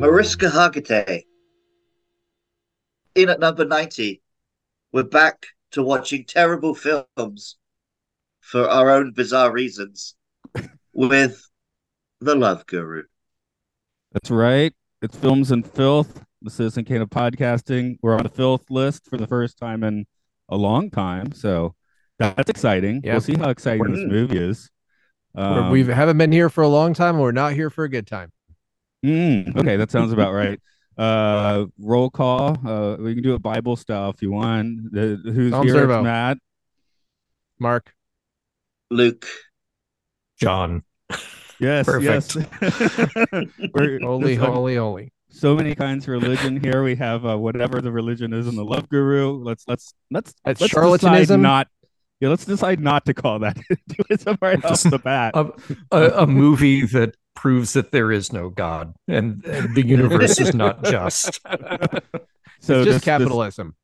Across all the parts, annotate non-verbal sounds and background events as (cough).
Mariska Hargitay. In at number 90, we're back to watching terrible films for our own bizarre reasons with The Love Guru. That's right. It's Films and Filth, the Citizen Kane of podcasting. We're on the filth list for the first time in a long time. So that's exciting. Yeah. We'll see how exciting this Mm. movie is. Um, we haven't been here for a long time. and We're not here for a good time. Mm, okay, that sounds about right. (laughs) Uh, roll call. Uh, we can do it Bible style if you want. The, who's Tom here? Servo. It's Matt. Mark, Luke. John. Yes, Perfect. (laughs) yes. We're, holy, there's, holy, holy. So many kinds of religion here. We have uh, whatever the religion is in the Love Guru. Let's let's let's That's let's charlatanism? decide not. Yeah, let's decide not to call that. (laughs) do it right off the bat. A, a, a movie that proves that there is no God and, and the universe is not just. (laughs) (laughs) so it's just this- capitalism.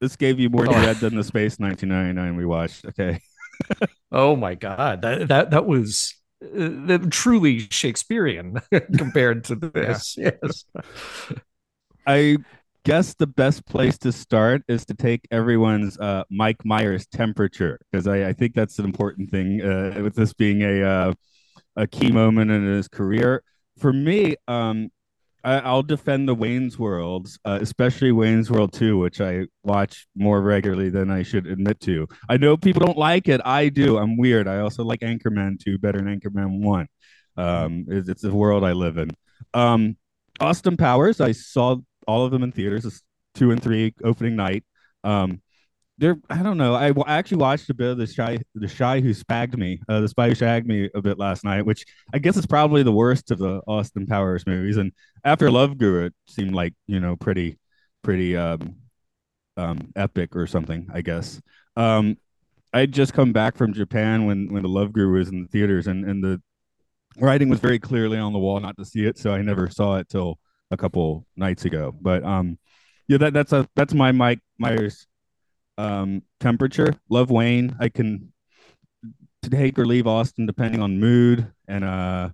This, gave you more Oh. dread than the Space 1999 we watched. Okay. (laughs) Oh my God. That that, that was uh, truly Shakespearean compared to this. Yes. I guess the best place to start is to take everyone's uh, Mike Myers temperature because I, I think that's an important thing uh, with this being a uh, a key moment in his career. For me, um, I, I'll defend the Wayne's Worlds, uh, especially Wayne's World Two, which I watch more regularly than I should admit to. I know people don't like it. I do. I'm weird. I also like Anchorman Two better than Anchorman One. Um, it's, it's the world I live in. Um, Austin Powers, I saw all of them in theaters. Two and three opening night. Um, they're I don't know. I, I actually watched a bit of the shy the shy who spagged me, uh, the spy who shagged me a bit last night, which I guess is probably the worst of the Austin Powers movies. And after Love Guru, it seemed like you know pretty pretty um, um, epic or something. I guess. Um, I'd just come back from Japan when when the Love Guru was in the theaters, and and the writing was very clearly on the wall not to see it, so I never saw it till a couple nights ago. But um, yeah, that that's a that's my Mike Myers um temperature. Love Wayne. I can take or leave Austin depending on mood, and uh,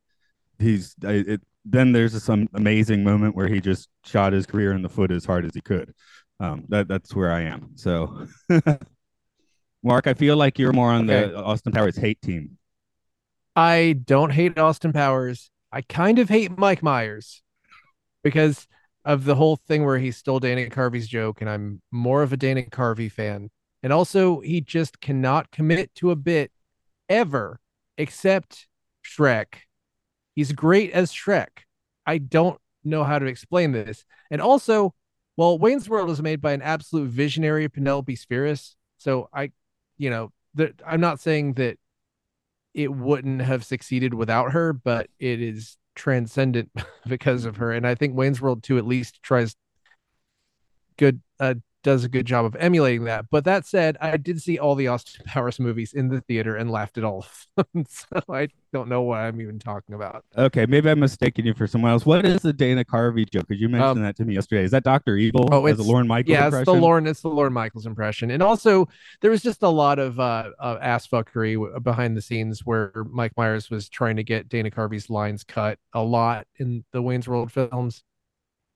he's I, it. Then there's some amazing moment where he just shot his career in the foot as hard as he could. Um, that that's where I am. So, (laughs) Mark, I feel like you're more on Okay. the Austin Powers hate team. I don't hate Austin Powers. I kind of hate Mike Myers because of the whole thing where he stole Dana Carvey's joke, and I'm more of a Dana Carvey fan. And also, he just cannot commit to a bit ever, except Shrek. He's great as Shrek. I don't know how to explain this. And also, well, Wayne's World was made by an absolute visionary, Penelope Spheeris. So I, you know, the, I'm not saying that it wouldn't have succeeded without her, but it is transcendent (laughs) because of her. And I think Wayne's World 2 at least tries good uh does a good job of emulating that. But that said, I did see all the Austin (laughs) Powers movies in the theater and laughed at all of them. (laughs) so I don't know what I'm even talking about. Okay, maybe I'm mistaking you for someone else. What is the Dana Carvey joke? Because you mentioned Um, that to me yesterday. Is that Doctor Evil? Oh, it's- Lorne Michaels yeah, it's the? Lorne, it's the Lorne Michaels impression, and also there was just a lot of uh, uh ass fuckery w- behind the scenes where Mike Myers was trying to get Dana Carvey's lines cut a lot in the Wayne's World films.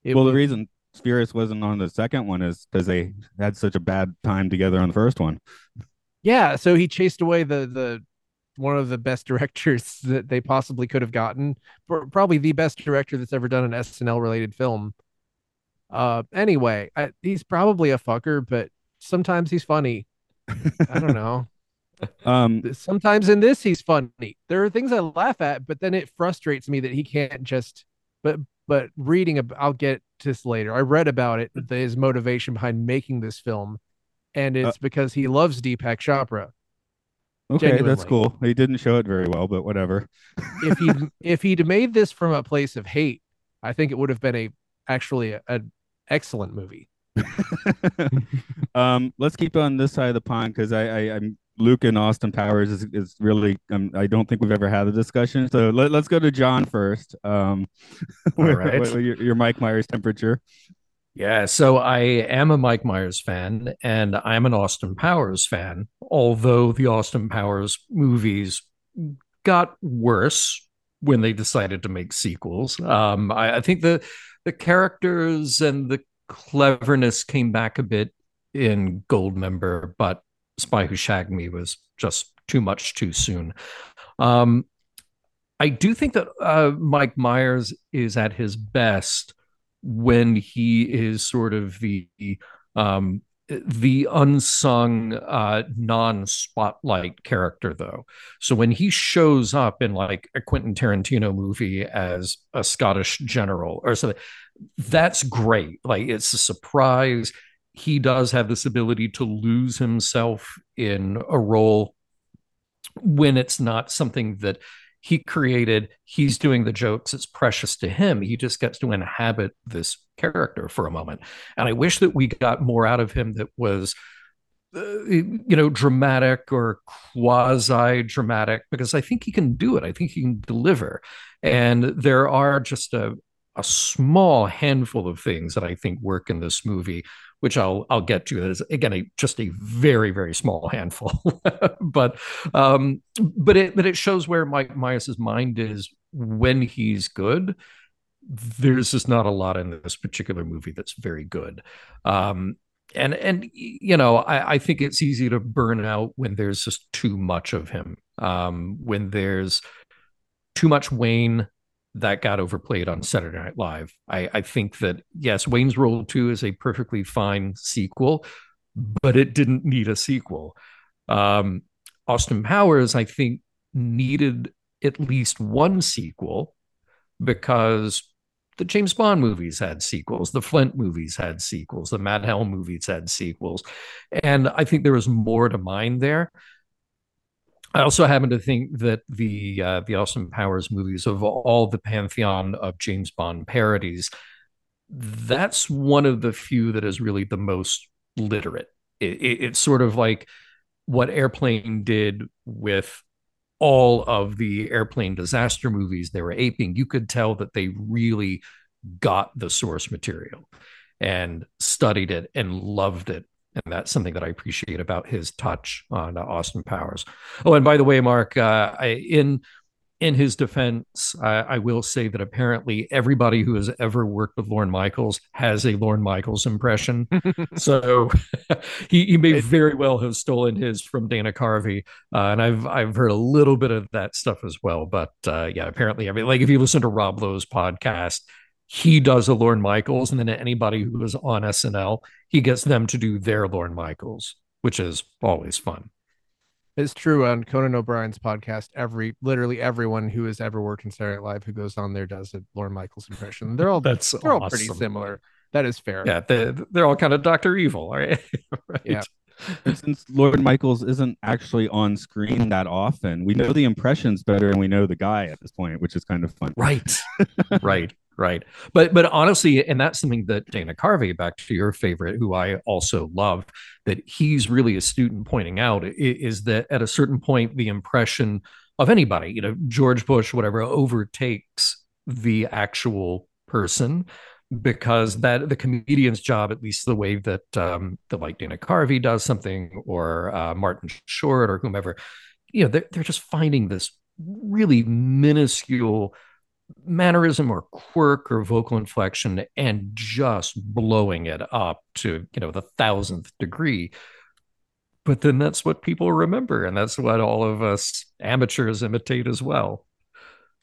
It well, the reason Spheeris wasn't on the second one is because they had such a bad time together on the first one. yeah, so he chased away the the one of the best (laughs) directors that they possibly could have gotten, Pr- probably the best director that's ever done an SNL related film. Uh, anyway, I, he's probably a fucker, but sometimes he's funny. I don't know. (laughs) Um, sometimes in this he's funny. There are things I laugh at, but then it frustrates me that he can't just. But but reading about, I'll get to this later. I read about it, his motivation behind making this film, and it's because he loves Deepak Chopra. okay, that's cool. He didn't show it very well, but whatever. (laughs) If he if he'd made this from a place of hate, I think it would have been a actually an excellent movie. (laughs) um, let's keep on this side of the pond because I, I, I'm Luke and Austin Powers is, is really um, I don't think we've ever had a discussion. So let, us go to John first. Um, (laughs) All right. what, what, your, your Mike Myers temperature. Yeah, so I am a Mike Myers fan and I'm an Austin Powers fan, although the Austin Powers movies got worse when they decided to make sequels. Um, I, I think the the characters and the cleverness came back a bit in Goldmember, but Spy Who Shagged Me was just too much too soon. Um, I do think that uh, Mike Myers is at his best when he is sort of the um, the unsung uh, non-spotlight character though. So when he shows up in like a quentin tarantino movie as a scottish general or something that's great. Like it's a surprise he does have this ability to lose himself in a role when it's not something that he created. He's doing the jokes. It's precious to him. He just gets to inhabit this character for a moment. And i wish that we got more out of him that was uh, you know dramatic or quasi dramatic because i think he can do it. I think he can deliver. And there are just a, a small handful of things that i think work in this movie which I'll I'll get to. That is again a, just a very very small handful, (laughs) but um, but it but it shows where Mike Myers' mind is when he's good. There's just not a lot in this particular movie that's very good. Um, and and you know I, I think it's easy to burn out when there's just too much of him um, when there's too much wayne that got overplayed on Saturday Night Live. I, I think that yes, Wayne's World 2 is a perfectly fine sequel, but it didn't need a sequel. Um, Austin Powers, I think, needed at least one sequel because the James Bond movies had sequels, the Flint movies had sequels, the Matt Helm movies had sequels. And I think there was more to mine there. I also happen to think that the uh, the Austin Powers movies of all the pantheon of James Bond parodies, that's one of the few that is really the most literate. It, it, it's sort of like what Airplane did with all of the airplane disaster movies they were aping. You could tell that they really got the source material and studied it and loved it and that's something that I appreciate about his touch on uh, Austin Powers. Oh, and by the way, Mark, uh, I, in in his defense, I, I, will say that apparently everybody who has ever worked with Lorne Michaels has a Lorne Michaels impression. (laughs) so (laughs) he, he may very well have stolen his from Dana Carvey, uh, and I've I've heard a little bit of that stuff as well. But uh, yeah, apparently, I mean, like if you listen to Rob Lowe's podcast, he does a Lorne Michaels, and then anybody who is on SNL, he gets them to do their Lorne Michaels, which is always fun. It's true on Conan O'Brien's podcast. Every literally everyone who has ever worked in Saturday Night Live who goes on there does a Lorne Michaels impression. They're all (laughs) that's they're awesome. all pretty similar. That is fair. Yeah, they're, they're all kind of Doctor Evil, right? (laughs) right. Yeah. Since Lorne Michaels isn't actually on screen that often, we know the impressions better and we know the guy at this point, which is kind of fun. Right. (laughs) right right but but honestly and that's something that dana carvey back to your favorite who i also love that he's really astute in pointing out is that at a certain point the impression of anybody you know george bush whatever overtakes the actual person because that the comedian's job, at least the way that um, the like Dana Carvey does something, or uh, Martin Short, or whomever, you know, they're, they're just finding this really minuscule mannerism or quirk or vocal inflection and just blowing it up to you know the thousandth degree. But then that's what people remember and that's what all of us amateurs imitate as well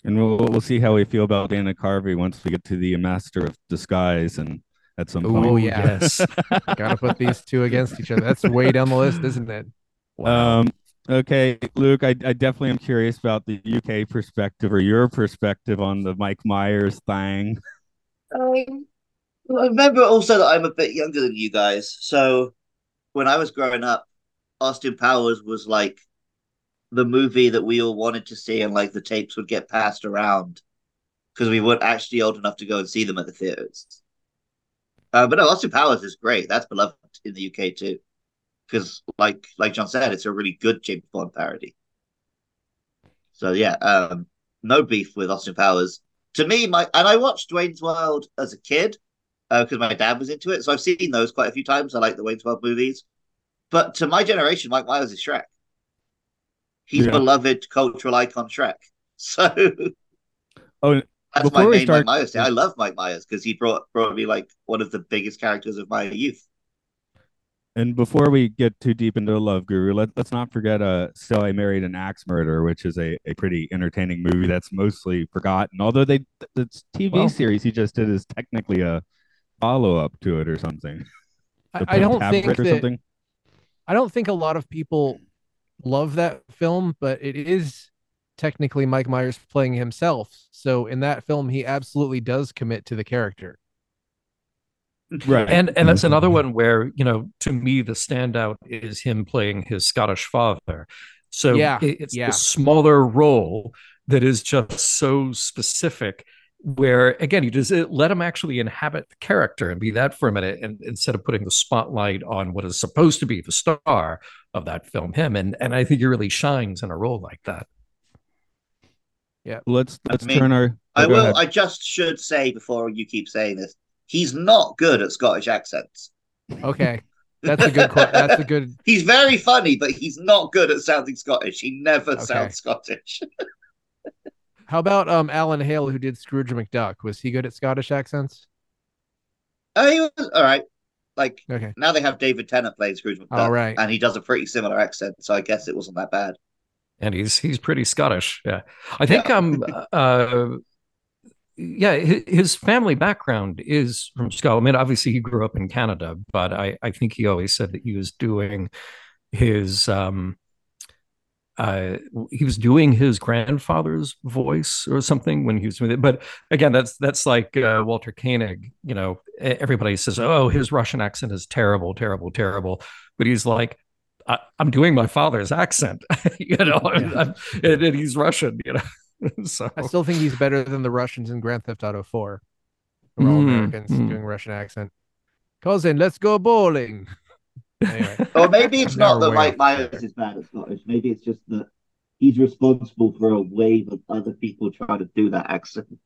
and we'll we'll see how we feel about Dana Carvey once we get to the Master of Disguise and at some point. Oh yeah. yes, (laughs) gotta put these two against each other. That's way down the list, isn't it? Wow. Um, Okay, Luke, I, I definitely am curious about the UK perspective or your perspective on the Mike Myers thing. Um, I remember also that I'm a bit younger than you guys. So when I was growing up, Austin Powers was like the movie that we all wanted to see, and like the tapes would get passed around because we weren't actually old enough to go and see them at the theaters. Uh, but no, Austin Powers is great. That's beloved in the UK too, because like like John said, it's a really good James Bond parody. So yeah, um, no beef with Austin Powers. To me, my and I watched Wayne's World as a kid because uh, my dad was into it, so I've seen those quite a few times. I like the Wayne's World movies, but to my generation, Mike Myers is Shrek. He's yeah. beloved cultural icon Shrek. (laughs) So oh, that's my main start... Mike Myers. Day. I love Mike Myers because he brought brought me like one of the biggest characters of my youth. And before we get too deep into Love Guru, let, let's not forget uh, So I Married an Axe Murderer, which is a, a pretty entertaining movie that's mostly forgotten. Although they the TV well, series he just did is technically a follow up to it or something. I, I don't think that, something. I don't think a lot of people love that film, but it is technically Mike Myers playing himself. So in that film, he absolutely does commit to the character right and and that's mm-hmm. another one where you know to me the standout is him playing his scottish father so yeah it's yeah. a smaller role that is just so specific where again you just uh, let him actually inhabit the character and be that for a minute and instead of putting the spotlight on what is supposed to be the star of that film him and and i think he really shines in a role like that yeah let's let's I mean, turn our oh, i will ahead. i just should say before you keep saying this he's not good at Scottish accents. Okay. That's a good. That's a good. (laughs) He's very funny, but he's not good at sounding Scottish. He never okay. sounds Scottish. (laughs) How about um Alan Hale, who did Scrooge McDuck? Was he good at Scottish accents? Oh, he was all right. Like okay. now they have David Tennant playing Scrooge McDuck, all right. and he does a pretty similar accent, so I guess it wasn't that bad. And he's he's pretty Scottish. Yeah, I think yeah. um uh yeah, his family background is from Scotland. I mean, obviously he grew up in Canada, but I, I think he always said that he was doing his um, uh, he was doing his grandfather's voice or something when he was with it. But again, that's that's like uh, Walter Koenig. You know, everybody says, "Oh, his Russian accent is terrible, terrible, terrible," but he's like, I, am doing my father's accent, (laughs) you know, yeah. and, and, he's Russian, you know. (laughs) so I still think he's better than the Russians in Grand Theft Auto 4. We're all mm, Americans mm. doing Russian accent. Cousin, let's go bowling. (laughs) anyway. (laughs) Or maybe it's not that Mike Myers is bad at Scottish. Maybe it's just that he's responsible for a wave of other people trying to do that accent. (laughs)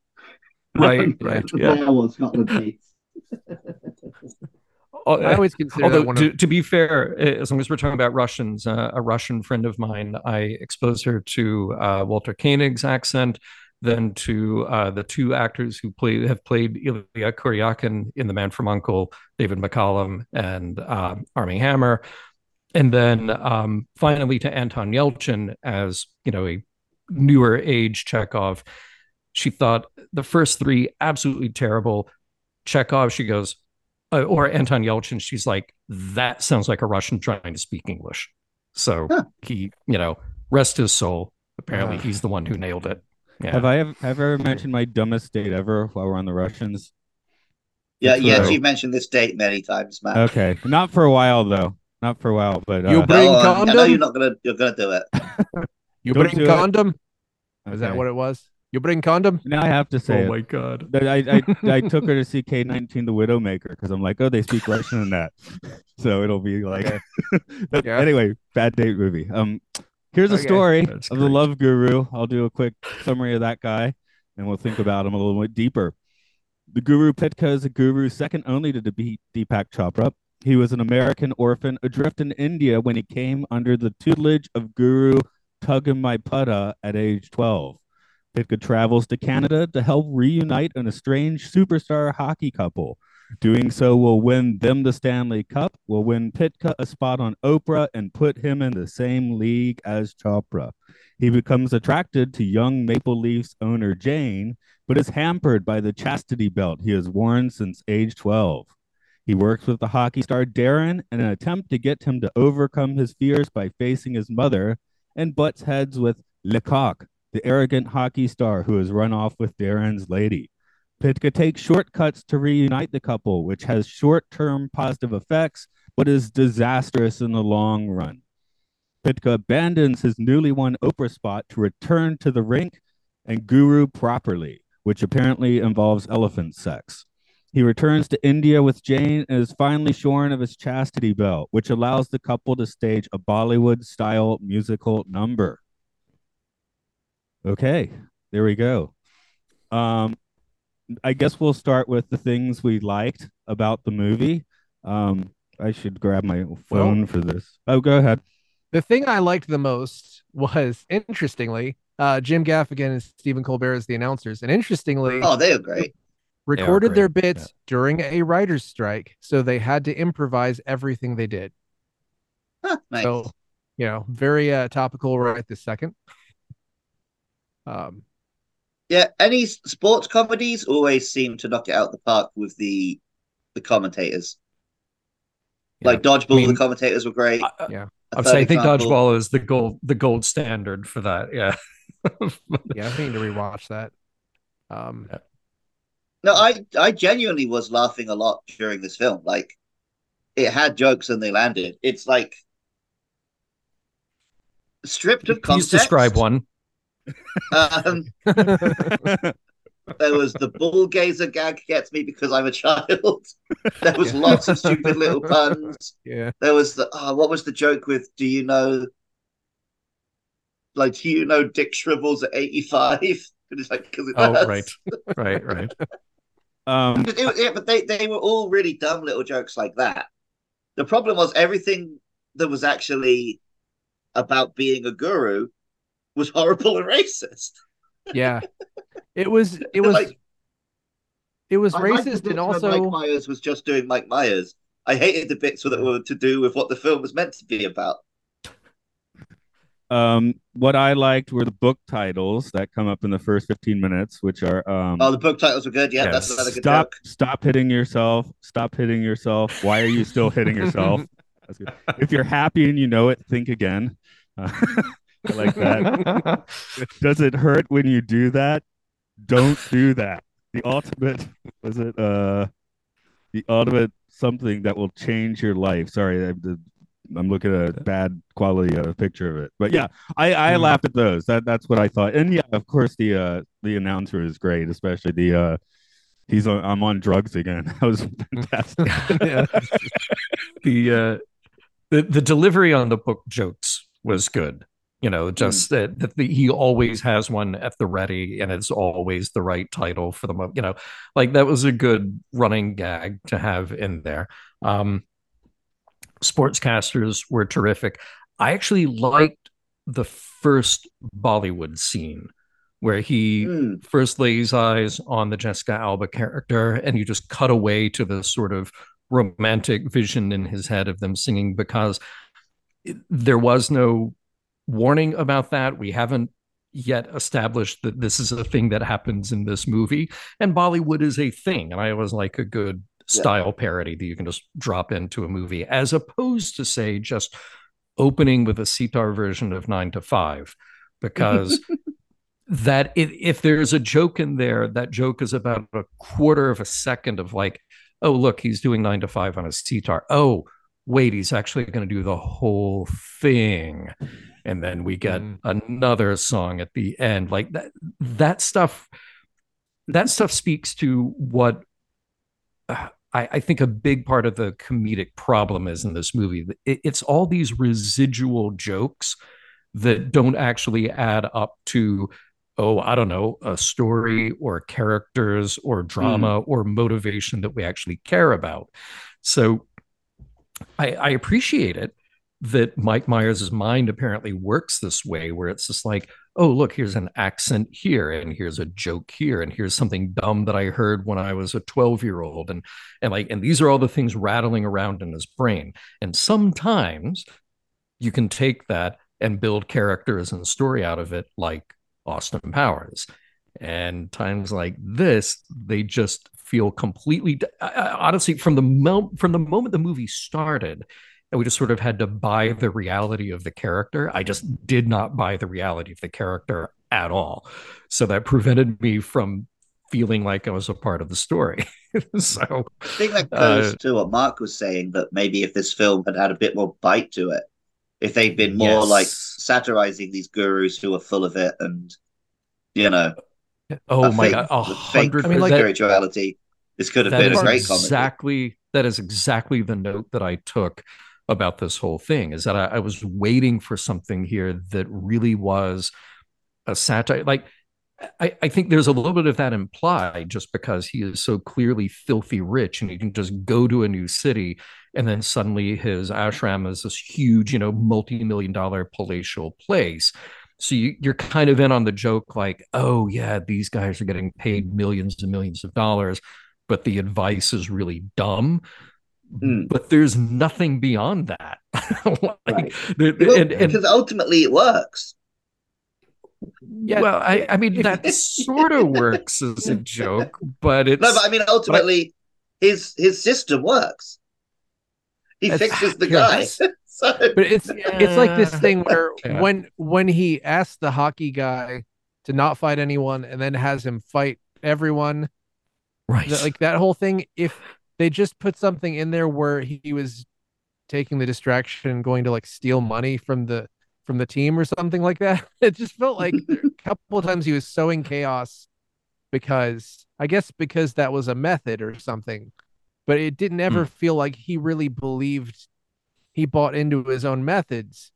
Right, right. yeah. What Scotland hates. (laughs) Uh, I always consider although to, of... to, be fair, as long as we're talking about Russians, uh, a Russian friend of mine, I exposed her to uh, Walter Koenig's accent, then to uh, the two actors who play have played Ilya Kuryakin in The Man from Uncle, David McCallum and um, Armie Hammer, and then um, finally to Anton Yelchin as you know a newer age Chekhov. She thought the first three absolutely terrible. Chekhov, she goes, uh, or Anton Yelchin, she's like, that sounds like a Russian trying to speak English. So huh. he, you know, rest his soul. Apparently, uh, he's the one who nailed it. Yeah. Have I ever, have ever mentioned my dumbest date ever while we're on the Russians? Yeah, yes, you've mentioned this date many times, Matt. Okay, not for a while though. Not for a while, but uh, you bring condom. I know you're not gonna you're gonna do it. (laughs) you Don't bring condom. It. Is okay. that what it was? You bring condom? Now I have to say. Oh my god! I, I (laughs) I took her to see K nineteen, the Widowmaker, because I'm like, oh, they speak Russian in that, (laughs) so it'll be like. yeah. Anyway, bad date movie. Um, here's a story That's of great. the Love Guru. I'll do a quick summary of that guy, and we'll think about him a little bit deeper. The Guru Pitka is a guru second only to Deepak Chopra. He was an American orphan adrift in India when he came under the tutelage of Guru Tugginmypudha at age 12. Pitka travels to Canada to help reunite an estranged superstar hockey couple. Doing so will win them the Stanley Cup, will win Pitka a spot on Oprah, and put him in the same league as Chopra. He becomes attracted to young Maple Leafs owner Jane, but is hampered by the chastity belt he has worn since age 12. He works with the hockey star Darren in an attempt to get him to overcome his fears by facing his mother and butts heads with Lecoq, the arrogant hockey star who has run off with Darren's lady. Pitka takes shortcuts to reunite the couple, which has short term positive effects, but is disastrous in the long run. Pitka abandons his newly won Oprah spot to return to the rink and guru properly, which apparently involves elephant sex. He returns to India with Jane and is finally shorn of his chastity belt, which allows the couple to stage a Bollywood style musical number. Okay, there we go. Um, I guess we'll start with the things we liked about the movie. Um, I should grab my phone well, for this. Oh, go ahead. The thing I liked the most was, interestingly, uh, Jim Gaffigan and Stephen Colbert as the announcers, and interestingly, oh, they are great. Recorded great. their bits yeah. during a writer's strike, so they had to improvise everything they did. Huh, nice. So, you know, very uh, topical right this second. Um, yeah, any sports comedies always seem to knock it out the park with the the commentators. Yeah. Like dodgeball, I mean, the commentators were great. Uh, yeah, I would say I think dodgeball is the gold the gold standard for that. Yeah. (laughs) yeah, I need to rewatch that. Um, yeah. No, I I genuinely was laughing a lot during this film. Like, it had jokes and they landed. It's like stripped of context. Please describe one. Um, (laughs) there was the bull gazer gag gets me because I'm a child. (laughs) there was yeah. lots of stupid little (laughs) puns. Yeah. There was the oh, what was the joke with? Do you know? Like, do you know Dick Shrivels at 85? And It's like because it oh, does. right, right, right. Um, it, yeah, but they they were all really dumb little jokes like that. The problem was everything that was actually about being a guru was horrible and racist. Yeah, it was. (laughs) It was. like, it was racist, and also Mike Myers was just doing Mike Myers. I hated the bits that were to do with what the film was meant to be about. Um, what I liked were the book titles that come up in the first 15 minutes, which are um Oh, the book titles were good. Yeah, yes. that's another good Stop joke. stop hitting yourself. Stop hitting yourself. Why are you still hitting yourself? (laughs) That's good. If you're happy and you know it, think again. Uh, I (laughs) like that. Does it hurt when you do that? Don't do that. The ultimate was it uh the ultimate something that will change your life. Sorry, I, I'm looking at a bad quality uh, picture of it, but yeah, I I mm. laughed at those. That that's what I thought, and yeah, of course the uh the announcer is great, especially the uh he's on I'm on drugs again. (laughs) That was fantastic. (laughs) the uh the the delivery on the book jokes was good. You know, just mm. that, that he always has one at the ready, and it's always the right title for the moment. You know, like that was a good running gag to have in there. Um, sportscasters were terrific. I actually liked the first Bollywood scene where he mm. first lays eyes on the Jessica Alba character, and you just cut away to the sort of romantic vision in his head of them singing because there was no warning about that. We haven't yet established that this is a thing that happens in this movie, and Bollywood is a thing. And I was like a good style yeah. parody that you can just drop into a movie, as opposed to say just opening with a sitar version of Nine to Five, because. (laughs) that it, if there's a joke in there, that joke is about a quarter of a second of like, oh look, he's doing nine to five on his sitar. Oh, wait, he's actually going to do the whole thing, and then we get mm. another song at the end. Like that, that stuff. That stuff speaks to what uh, I, I, think a big part of the comedic problem is in this movie. It, it's all these residual jokes that don't actually add up to, oh, I don't know, a story or characters or drama mm. or motivation that we actually care about. So I, I appreciate it that Mike Myers' mind apparently works this way, where it's just like, oh, look, here's an accent here, and here's a joke here, and here's something dumb that I heard when I was a 12 year old. And, and like, and these are all the things rattling around in his brain. And sometimes you can take that and build characters and story out of it, like Austin Powers. And times like this, they just feel completely honestly from the mo- from the moment the movie started and we just sort of had to buy the reality of the character. I just did not buy the reality of the character at all. So that prevented me from feeling like I was a part of the story. (laughs) so I think that goes uh, to what Mark was saying that maybe if this film had had a bit more bite to it, if they'd been more yes. like satirizing these gurus who are full of it and you know Oh I my think god, a the fake hundred. I mean, like- that- spirituality. This could have been a is great comedy. exactly that is exactly the note that I took about this whole thing. Is that I, I was waiting for something here that really was a satire. Like I, I think there's a little bit of that implied just because he is so clearly filthy rich and he can just go to a new city and then suddenly his ashram is this huge, you know, multi-million dollar palatial place. So you, you're kind of in on the joke, like, oh yeah, these guys are getting paid millions and millions of dollars, but the advice is really dumb. Mm. But there's nothing beyond that. (laughs) like, Right. the- Well, and- and- because ultimately it works. Yeah, well, I, I mean that sort of works as a (laughs) joke, but it's No, but I mean ultimately his his system works. He fixes the yeah, guy. (laughs) so but it's it's like this thing where Yeah. when when he asks the hockey guy to not fight anyone and then has him fight everyone right. that, like that whole thing if they just put something in there where he was taking the distraction going to like steal money from the from the team or something like that (laughs) it just felt like (laughs) a couple of times he was sowing chaos because i guess because that was a method or something but it didn't ever feel like he really believed he bought into his own methods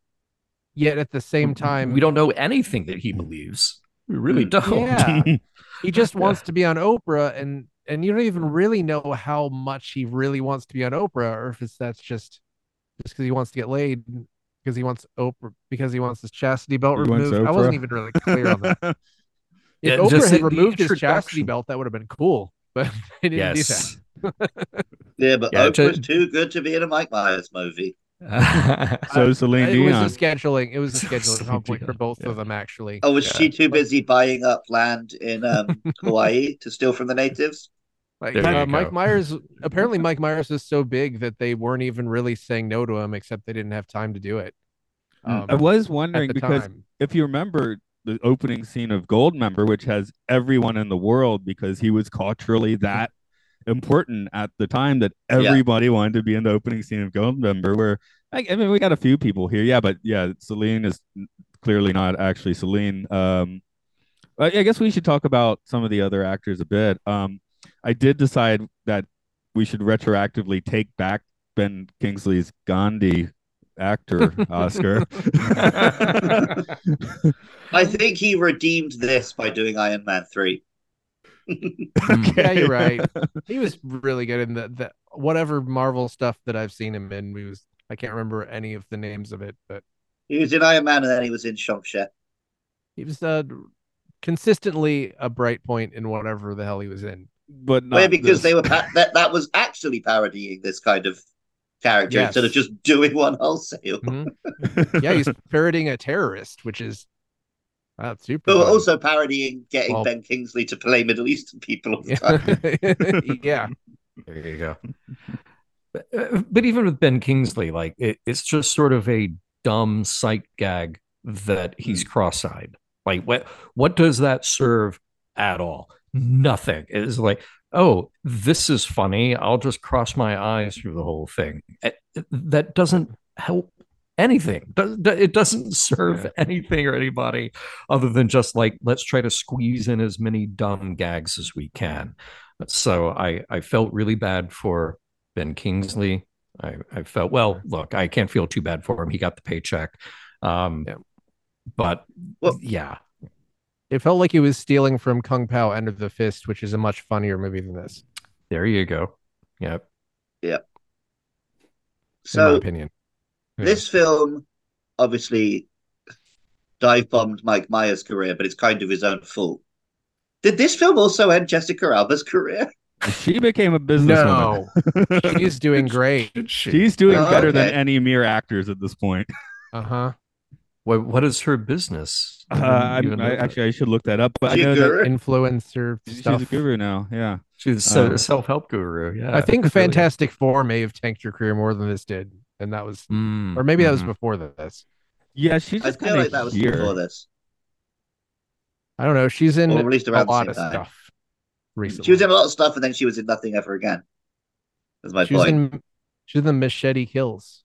yet at the same time we don't know anything that he believes. We really Mm. don't. Yeah. (laughs) he just wants to be on Oprah and and you don't even really know how much he really wants to be on Oprah or if it's that's just just because he wants to get laid because he wants Oprah because he wants his chastity belt He removed. I wasn't even really clear on that. (laughs) If Yeah, Oprah just had the- the removed his chastity belt, that would have been cool. But (laughs) they didn't do that. yes. (laughs) yeah, but Yeah, to- Oprah's too good to be in a Mike Myers movie. so Celine it Dion. was a scheduling. It was a scheduling conflict for both yeah. of them, actually. Oh, was Yeah. she too busy buying up land in um, Hawaii to steal from the natives? Like uh, Mike. Myers, (laughs) apparently Mike Myers is so big that they weren't even really saying no to him, except they didn't have time to do it. Hmm. I was wondering because time. if you remember the opening scene of Goldmember, which has everyone in the world because he was culturally that important at the time that everybody wanted to be in the opening scene of Goldmember. Where I, I mean, we got a few people here, yeah, but yeah, Celine is clearly not actually Celine. Um, I I guess we should talk about some of the other actors a bit. Um, I did decide that we should retroactively take back Ben Kingsley's Gandhi actor (laughs) Oscar. (laughs) I think he redeemed this by doing Iron Man 3. (laughs) Yeah, you're right. He was really good in the, the whatever Marvel stuff that I've seen him in. He was I can't remember any of the names of it, but He was in Iron Man and then he was in Shang-Chi. he was uh, consistently a bright point in whatever the hell he was in. But not Well, because this. they were (laughs) pa- that that was actually parodying this kind of character Yes. instead of just doing one wholesale. Mhm. (laughs) Yeah, he's parodying a terrorist, which is uh, super. But we're fun. also parodying getting Well- Ben Kingsley to play Middle Eastern people all the time. (laughs) yeah. There you go. But, uh, but even with Ben Kingsley, like it, it's just sort of a dumb sight gag that he's cross-eyed. Like what what does that serve at all? Nothing. It's like, oh, this is funny. I'll just cross my eyes through the whole thing. That doesn't help anything. Does- It doesn't (laughs) serve Yeah. anything or anybody other than just like let's try to squeeze in as many dumb gags as we can. So I I felt really bad for Ben Kingsley. I, I felt well. Look, I can't feel too bad for him. He got the paycheck. Um, Yeah. but Well- yeah, It felt like he was stealing from Kung Pow! Enter the Fist, which is a much funnier movie than this, there you go. Yep. in my So opinion. Yeah. this film obviously dive bombed Mike Myers' career, but it's kind of his own fault. Did this film also end Jessica Alba's career? (laughs) she became a businesswoman. No, she's doing (laughs) great. She's doing Oh, better than any mere actors at this point. Uh huh. What what is her business? Uh, I I, I, actually, I should look that up. But I know that? Influencer she's stuff. a guru now. Yeah. she's uh, a self help guru. Yeah, I think (laughs) really. Fantastic Four may have tanked your career more than this did, and that was, Mm, or maybe that was mhm. before this. Yeah, she's I just feel kind like that was here. before this. I don't know. She's in Or released a around the lot of time. stuff recently. She was in a lot of stuff and then she was in nothing ever again. That's my She was point. in. She was in Machete Kills.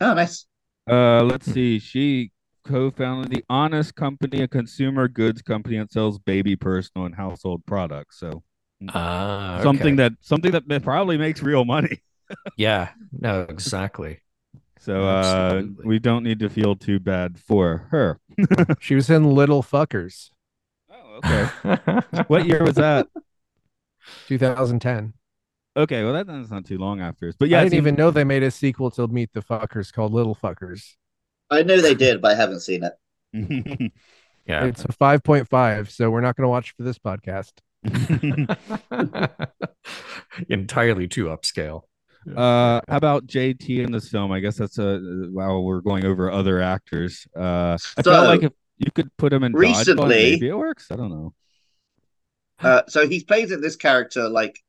Oh, nice. Uh, let's see. She co-founded the Honest Company, a consumer goods company that sells baby, personal, and household products. So Ah, something that something that probably makes real money. (laughs) yeah, no, exactly. So uh, we don't need to feel too bad for her. (laughs) She was in Little Fuckers, Oh, okay. (laughs) what year was that? 2010. Okay, well that, that's not too long after. But Yeah, yeah, I didn't even know they made a sequel to Meet the Fuckers called Little Fuckers. I know they did, but I haven't seen it. (laughs) yeah. It's a 5.5, so we're not going to watch for this podcast. (laughs) (laughs) Entirely too upscale. Uh, how about JT in this film? I guess that's a while we're going over other actors. Uh, I So, felt like if you could put him in Dodgeball, recently- maybe it works. I don't know. Uh, so he plays in this character like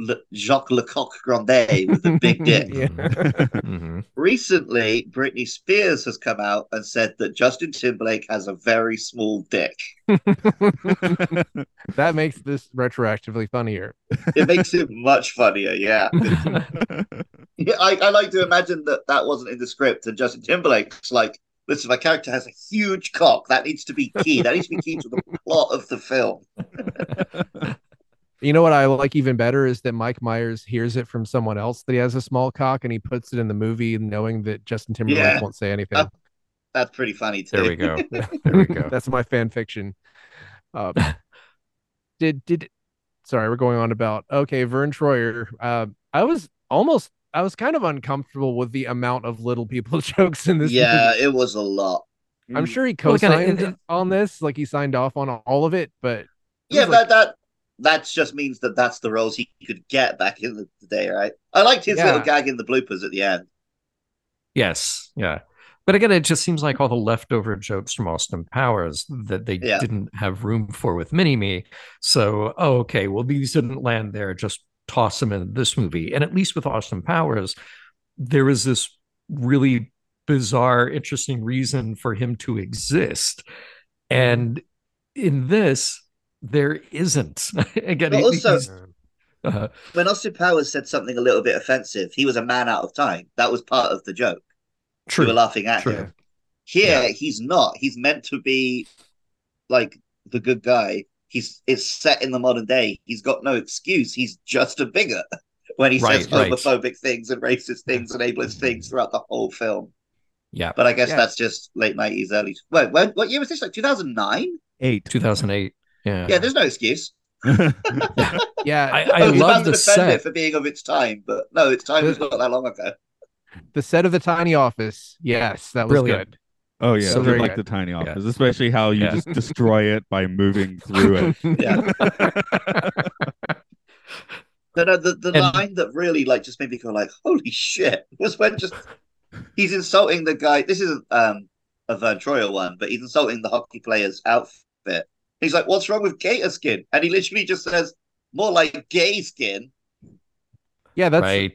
Le- Jacques Lecoq Grandet with a big (laughs) dick. Yeah. Mhm. Recently, Britney Spears has come out and said that Justin Timberlake has a very small dick. (laughs) that makes this retroactively funnier. It makes it much funnier. Yeah, (laughs) Yeah, I, I like to imagine that that wasn't in the script, and Justin Timberlake's like, "Listen, my character has a huge cock. That needs to be key. That needs to be key to the plot of the film." You know what I like even better is that Mike Myers hears it from someone else that he has a small cock and he puts it in the movie knowing that Justin Timberlake Yeah. won't say anything. Uh, That's pretty funny too. There we go. (laughs) There we go. (laughs) That's my fan fiction. Uh, (laughs) did did sorry, we're going on about okay, Vern Troyer. Uh, I was almost I was kind of uncomfortable with the amount of little people jokes in this. yeah, movie. it was a lot. I'm sure he Well, again, co-signed it- it- on this, like he signed off on all of it, but it Yeah, was like- that that that just means that that's the roles he could get back in the day, right? I liked his Yeah. little gag in the bloopers at the end. Yes, yeah. But again, it just seems like all the leftover jokes from Austin Powers that they Yeah. didn't have room for with Mini Me. So, oh, okay, well, these didn't land there. Just toss them in this movie. And at least with Austin Powers, there was this really bizarre, interesting reason for him to exist. And in this, there isn't. (laughs) again, But also- he's- uh, When Austin Powers said something a little bit offensive, he was a man out of time. That was part of the joke. true. We were laughing at True. him. Here, he's not. He's meant to be like the good guy. He's it's set in the modern day. He's got no excuse. He's just a bigot (laughs) when he says Right, right. homophobic things and racist things and ableist things throughout the whole film. Yeah, But I guess Yeah. that's just late nineties, early. Wait, when, what year was this? Like two thousand nine? Eight. 2008. Yeah. Yeah, there's no excuse. (laughs) yeah, I, I was love about to the set. it for being of its time, but no, its time was not that long ago. the set of the tiny office. Yes, that was Brilliant. good. oh yeah, So I did like good. the tiny Yeah. office, especially how you Yeah. just destroy it by moving (laughs) through it. Yeah. (laughs) No, no, the, the And- line that really like just made me go like, "Holy shit!" was when just he's insulting the guy. This isn't um a Vern Troyer one, but he's insulting the hockey player's outfit. He's like, "What's wrong with gator skin?" And he literally just says, "More like gay skin." Yeah, that's right.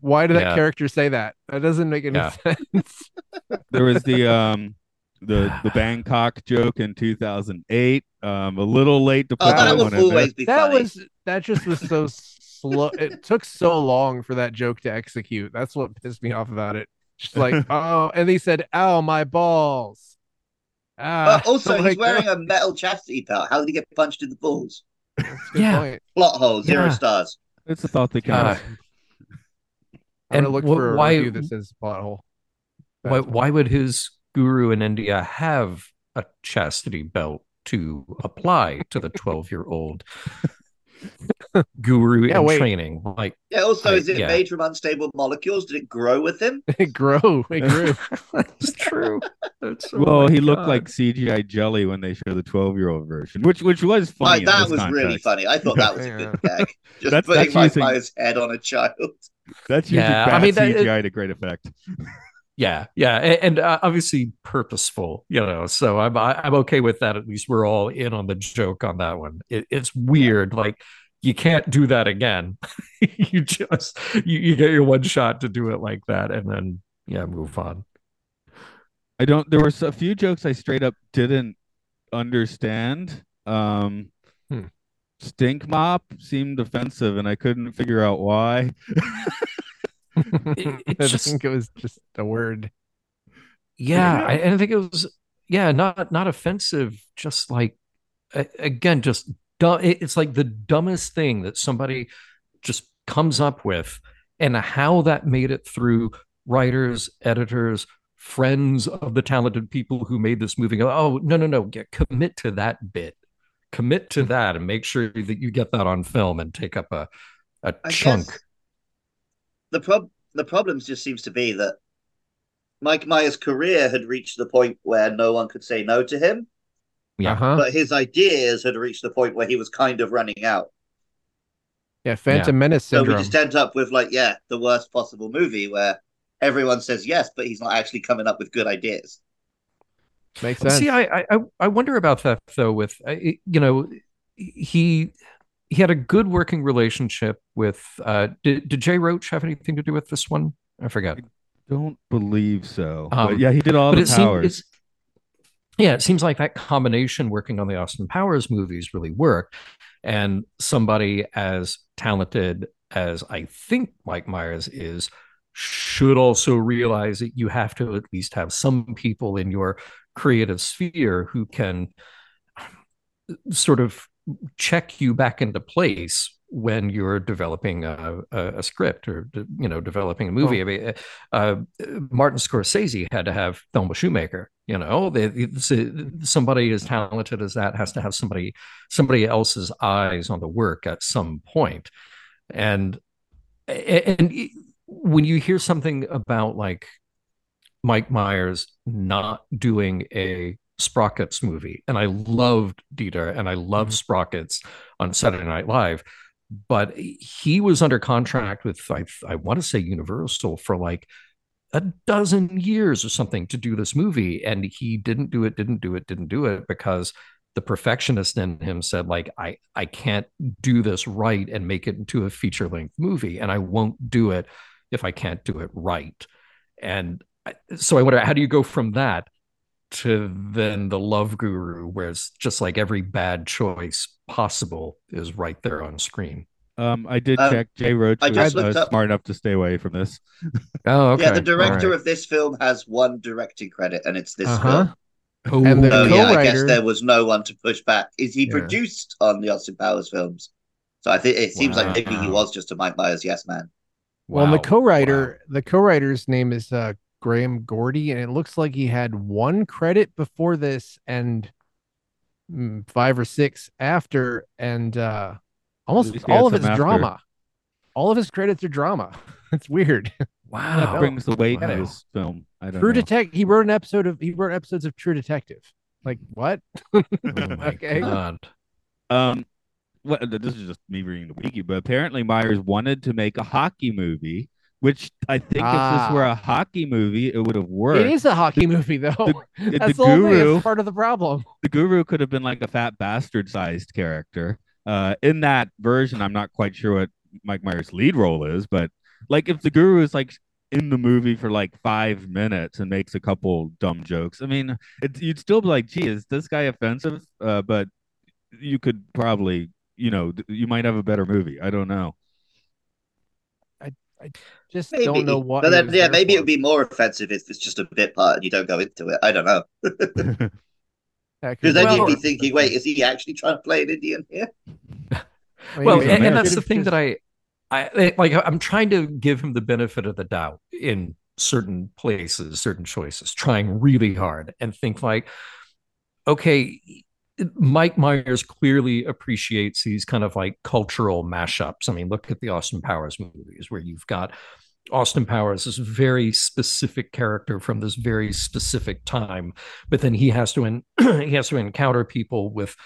why did that Yeah. character say that? That doesn't make any Yeah. sense. (laughs) there was the um the the Bangkok joke in 2008. Um, a little late to Oh, that that would one in there. be that funny. was that just was so slow. It took so long for that joke to execute. That's what pissed me off about it. Just like, (laughs) oh, and he said, "Ow, my balls." Ah, But (laughs) also, I'm he's like, wearing oh, a metal chastity belt. How did he get punched in the balls? that's a good Yeah. point. Plot hole, zero Yeah. stars. It's a thought that Uh, counts. I'm gonna And look wh- for a why- review that says plot hole. Why, why would his guru in India have a chastity belt to apply to the 12 year old guru Yeah, in wait. training? Like, Yeah. Also, I- is it yeah. made from unstable molecules? Did it grow with him? (laughs) it grew. It grew. that's true. That's, oh well, my he looked like CGI jelly when they show the 12 year old version, which which was funny. Like, that this was really funny. I thought that was a good gag. (laughs) Just That's- putting that's Mike using- Myers' head on a child. That's usually Yeah, I bad mean, that- CGI to great effect. (laughs) Yeah, yeah, and, and uh, obviously purposeful, you know. So I'm I'm okay with that. At least we're all in on the joke on that one. It, it's weird, like you can't do that again. (laughs) you just you, you get your one shot to do it like that, and then yeah, move on. I don't. There were a few jokes I straight up didn't understand. Um, Hmm. Stink mop seemed offensive, and I couldn't figure out why. (laughs) It- (laughs) I just think it was just a word. yeah, I, and I think it was yeah, not not offensive, just like again, just dumb. It's like the dumbest thing that somebody just comes up with, and how that made it through writers, editors, friends of the talented people who made this movie. Go, oh no, no, no, get commit to that bit, commit to mm-hmm. that, and make sure that you get that on film and take up a a I chunk. The prob the problem just seems to be that Mike Myers' career had reached the point where no one could say no to him. Yeah. Uh-huh. But his ideas had reached the point where he was kind of running out. Yeah, Phantom yeah. Menace syndrome. So we just end up with like, yeah, the worst possible movie where everyone says yes, but he's not actually coming up with good ideas. Makes sense. See, I I I wonder about that though. With uh, you know, he he had a good working relationship with. Uh, did did Jay Roach have anything to do with this one? I forget. I don't believe so. Um, but yeah, he did all the powers. Seemed, yeah, it seems like that combination working on the Austin Powers movies really worked. And somebody as talented as I think Mike Myers is should also realize that you have to at least have some people in your creative sphere who can sort of check you back into place when you're developing a, a, script or you know developing a movie. I mean, uh, Martin Scorsese had to have Thelma Schoonmaker. You know, they, somebody as talented as that has to have somebody somebody else's eyes on the work at some point. And and when you hear something about like Mike Myers not doing a Sprockets movie, and I loved Dieter and I love mm-hmm. Sprockets on Saturday Night Live but he was under contract with I, I want to say Universal for like a dozen years or something to do this movie and he didn't do it didn't do it didn't do it because the perfectionist in him said like I I can't do this right and make it into a feature length movie and I won't do it if I can't do it right and so I wonder how do you go from that to then the love guru where it's just like every bad choice possible is right there on screen um, I did um, check. Jay Roach I was uh, smart enough to stay away from this. oh, okay. Yeah, the director right. of this film has one directing credit, and it's this uh-huh. film. And the oh, co-writer... yeah, I guess there was no one to push back. Is he yeah. produced on the Austin Powers films? So I think it seems wow. like maybe he was just a Mike Myers yes man. Wow. Well, and the co-writer, wow. the co-writer's name is uh, Graham Gordy, and it looks like he had one credit before this and mm, five or six after, and uh, almost all of it's after. drama. All of his credits are drama. (laughs) it's weird. Wow, that brings the weight wow. in his film. I don't True Detective. He wrote an episode of he wrote episodes of True Detective. Like what? oh (laughs) okay. God. Um, what? This is just me reading the wiki, but apparently Myers wanted to make a hockey movie which I think ah. if this were a ah. hockey movie, it would have worked. It is a hockey movie, though. The, (laughs) That's the, the guru, part of the problem. The guru could have been like a fat bastard sized character. Uh, in that version, I'm not quite sure what Mike Myers' lead role is, but like if the guru is like in the movie for like five minutes and makes a couple dumb jokes, I mean, it, you'd still be like, "Gee, is this guy offensive?" Uh, but you could probably, you know, you might have a better movie. I don't know. I just maybe. don't know what. But then, yeah, maybe it would be more offensive if it's just a bit part and you don't go into it. I don't know. (laughs) Because then well, you'd be thinking, wait, is he actually trying to play an Indian here? (laughs) well, and, and, that's the thing that I, I eh, like. I'm trying to give him the benefit of the doubt in certain places, certain choices, trying really hard and think like, okay, Mike Myers clearly appreciates these kind of like cultural mashups. I mean, look at the Austin Powers movies where you've got Austin Powers, this very specific character from this very specific time, but then he has to in, (clears throat) he has to encounter people with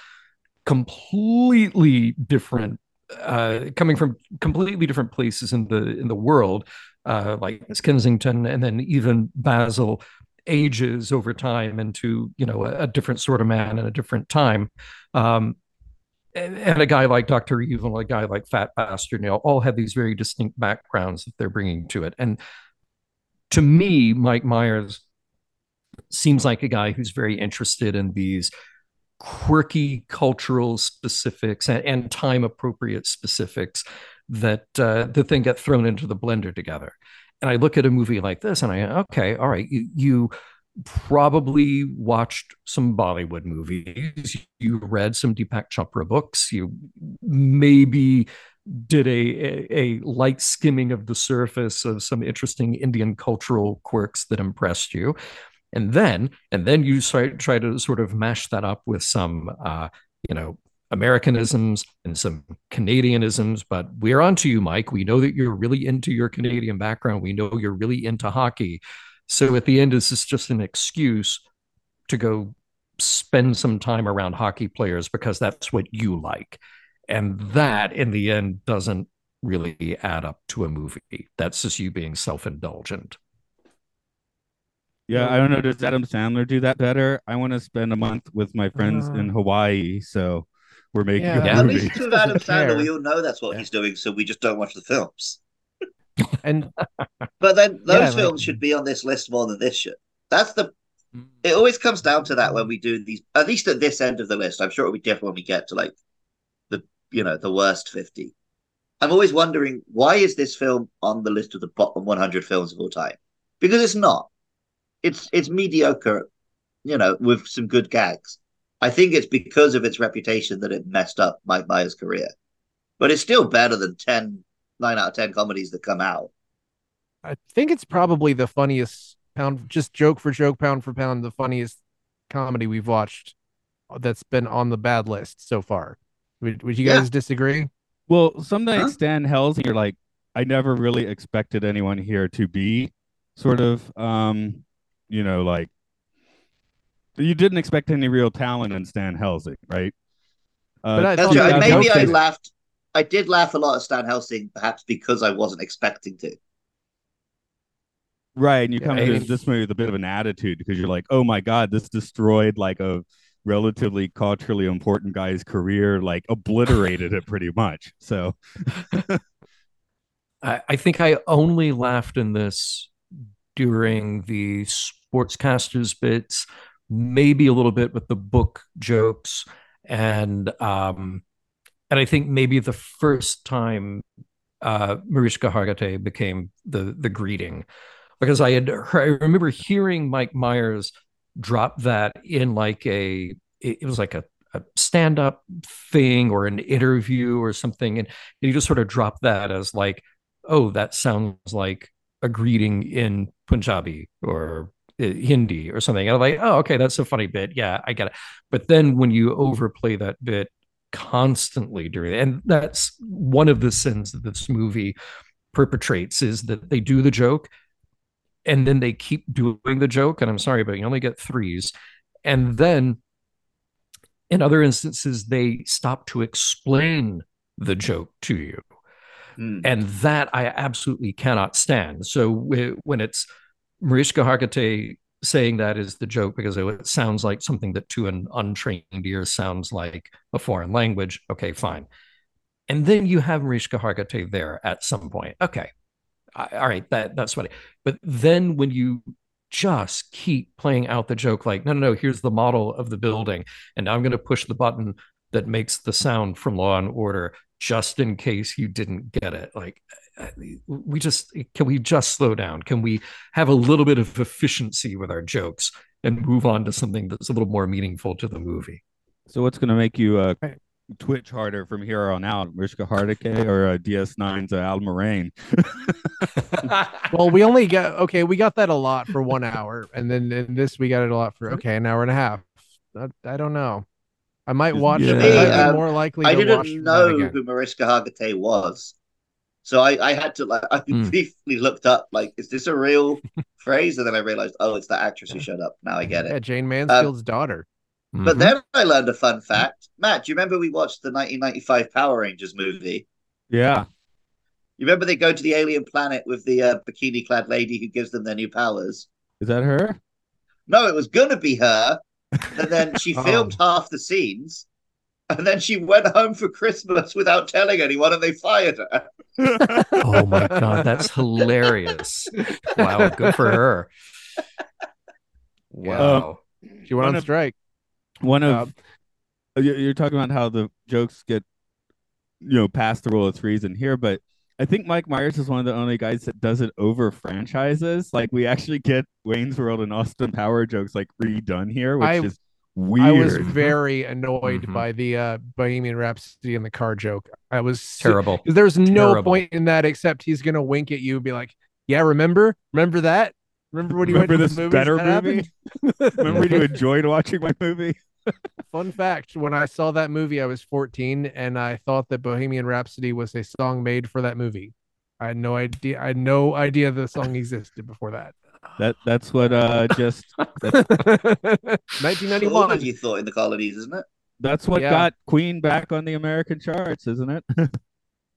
completely different, uh, coming from completely different places in the in the world, uh, like Miss Kensington, and then even Basil ages over time into you know a, a different sort of man and a different time um, and, a guy like Dr. Evil, a guy like Fat Bastard, know, all have these very distinct backgrounds that they're bringing to it. And to me, Mike Myers seems like a guy who's very interested in these quirky cultural specifics and, and time appropriate specifics that uh, the thing get thrown into the blender together. And I look at a movie like this and I, okay, all right, you, you probably watched some Bollywood movies. You read some Deepak Chopra books. You maybe did a, a, a light skimming of the surface of some interesting Indian cultural quirks that impressed you. And then, and then you try, try to sort of mash that up with some, uh, you know, Americanisms and some Canadianisms, but we're on to you, Mike. We know that you're really into your Canadian background. We know you're really into hockey. So at the end, is this just an excuse to go spend some time around hockey players because that's what you like. And that in the end doesn't really add up to a movie. That's just you being self indulgent. Yeah, I don't know. Does Adam Sandler do that better? I want to spend a month with my friends Uh, in Hawaii, so we're making yeah. a At movie. least with Adam Fair. Sandler, we all know that's what Yeah. he's doing, so we just don't watch the films. (laughs) And But then those Yeah, like- films should be on this list more than this should. That's the. Mm. It always comes down to that when we do these. At least at this end of the list, I'm sure it'll be different when we get to like the you know the worst fifty. I'm always wondering why is this film on the list of the bottom 100 films of all time? Because it's not. It's it's mediocre, you know, with some good gags. I think it's because of its reputation that it messed up Mike Myers' career. But it's still better than 10, 9 out of 10 comedies that come out. I think it's probably the funniest pound, just joke for joke, pound for pound, the funniest comedy we've watched that's been on the bad list so far. Would, would you Yeah. guys disagree? Well, some nights Huh? Stan Helsing, you're like, I never really expected anyone here to be sort of, um, you know, like you didn't expect any real talent in Stan Helsing, right? Uh, But I That's thought true. that And was maybe I laughed. I did laugh a lot at Stan Helsing, perhaps because I wasn't expecting to. Right, and you Yeah, come I to this movie with a bit of an attitude because you're like, oh my god, this destroyed like a relatively culturally important guy's career, like obliterated it pretty much. So (laughs) I, I think I only laughed in this during the sportscasters bits, maybe a little bit with the book jokes, and um, and I think maybe the first time uh, Mariska became the the greeting, because I had I remember hearing Mike Myers drop that in like a it, was like a a stand-up thing or an interview or something. And he just sort of dropped that as like oh, that sounds like a greeting in Punjabi or Hindi or something. And I'm like, oh, okay, that's a funny bit. Yeah, I get it. But then when you overplay that bit constantly during, and that's one of the sins that this movie perpetrates is that they do the joke and then they keep doing the joke. And I'm sorry, but you only get threes. And then in other instances, they stop to explain the joke to you Hmm. and that I absolutely cannot stand. So when it's Mariska Hargitay saying that is the joke because it sounds like something that to an untrained ear sounds like a foreign language. Okay, fine. And then you have Mariska Hargitay there at some point. Okay, all right, that that's funny. But then when you just keep playing out the joke, like no, no, no, here's the model of the building, and I'm going to push the button that makes the sound from Law and Order just in case you didn't get it. Like, we just can we just slow down? Can we have a little bit of efficiency with our jokes and move on to something that's a little more meaningful to the movie? so what's gonna make you uh twitch harder from here on out? Mariska Hargitay or uh, DS9's uh, Al Moraine? (laughs) Well, we only got okay. We got that a lot for one hour, and then in this we got it a lot for okay an hour and a half. I, I don't know. I might watch. Yeah. I Me, um, more likely. I to didn't that know who Mariska Hargitay was, so I, I had to like (laughs) I Hmm. briefly looked up like, is this a real (laughs) phrase? And then I realized, oh, it's the actress who showed up. Now I get Yeah, it. Jayne Mansfield's daughter. But Mhm. then I learned a fun fact. Matt, do you remember we watched the 1995 Power Rangers movie? Yeah. You remember they go to the alien planet with the uh, bikini-clad lady who gives them their new powers? Is that her? No, it was gonna be her, and then she (laughs) Oh. filmed half the scenes, and then she went home for Christmas without telling anyone, and they fired her. (laughs) oh my god, that's hilarious! Wow, good for her. Wow. She went on of- strike. One Uh, of you- you're talking about how the jokes get you know past the rule of threes in here, but I think Mike Myers is one of the only guys that does it over franchises. Like we actually get Wayne's World and Austin Power jokes like redone here, which I- is weird. I was very annoyed Mhm. by the uh, Bohemian Rhapsody and the car joke. I was si- Terrible. 'cause there's no Terrible. point in that except he's gonna wink at you and be like, "Yeah, remember, remember that? Remember when you Remember went to this the better That movie? happened?" (laughs) Remember you enjoyed watching my movie? Fun fact: When I saw that movie, I was 14, and I thought that Bohemian Rhapsody was a song made for that movie. I had no idea. I had no idea the song existed before that. That that's what uh just 1991. (laughs) All you thought in the colonies, isn't it? that's what Yeah. got Queen back on the American charts, isn't it? (laughs)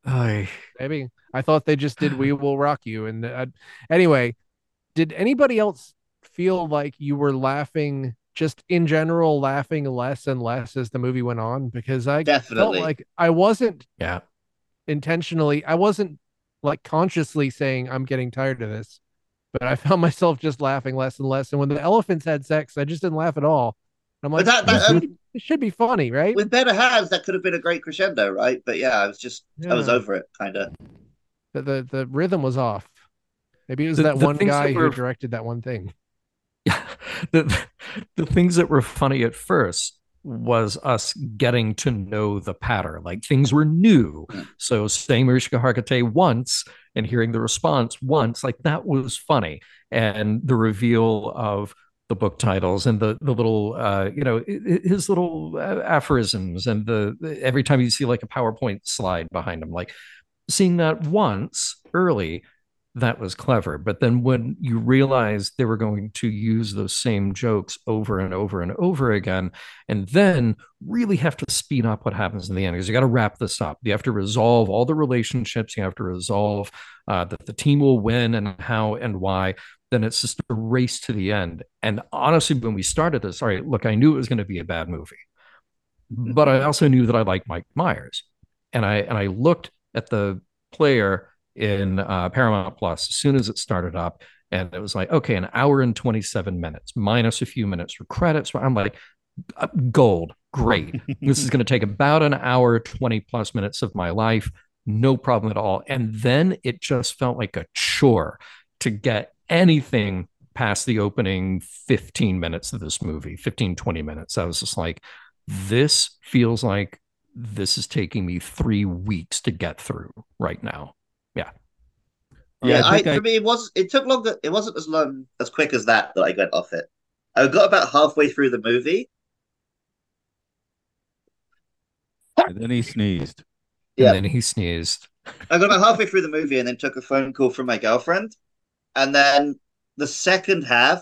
Ay. Maybe I thought they just did "We Will Rock You." And uh, anyway, did anybody else feel like you were laughing, just in general, laughing less and less as the movie went on? Because I Definitely. felt like I wasn't Yeah. intentionally, I wasn't like consciously saying I'm getting tired of this, but I found (laughs) myself just laughing less and less. And when the elephants had sex, I just didn't laugh at all. I'm like, But that, this, that um, should, this should be funny, right? with better hands, that could have been a great crescendo, right? But yeah, I was just, I was over it, kind of. the, the the rhythm was off. Maybe it was The- that the one things that guy who directed that one thing. Yeah, (laughs) the the things that were funny at first was us getting to know the pattern. Like things were new. So saying Mariska Hargitay once and hearing the response once, like that was funny. And the reveal of the book titles and the the little uh you know his little uh, aphorisms and the- every time you see like a PowerPoint slide behind him like seeing that once early that was clever. But then when you realize they were going to use those same jokes over and over and over again, and then really have to speed up what happens in the end because you got to wrap this up. You have to resolve all the relationships. You have to resolve uh, that the team will win and how and why. Then it's just a race to the end. And honestly, when we started this, all right, look, I knew it was going to be a bad movie, but I also knew that I liked Mike Myers, and I and I looked at the player in uh, Paramount Plus as soon as it started up, and it was like, okay, an hour and twenty seven minutes minus a few minutes for credits. I'm like, uh, gold, great. (laughs) this is going to take about an hour twenty plus minutes of my life, no problem at all. And then it just felt like a chore to get anything past the opening 15 minutes of this movie 15 20 minutes i was just like this feels like this is taking me three weeks to get through right now Yeah, Yeah, I I, think I- for me, it was. It took longer. It wasn't as long, as quick as that that I got off it. I got about halfway through the movie. And then he sneezed. Yeah. and then he sneezed I got about halfway through the movie and then took a phone call from my girlfriend. And then the second half,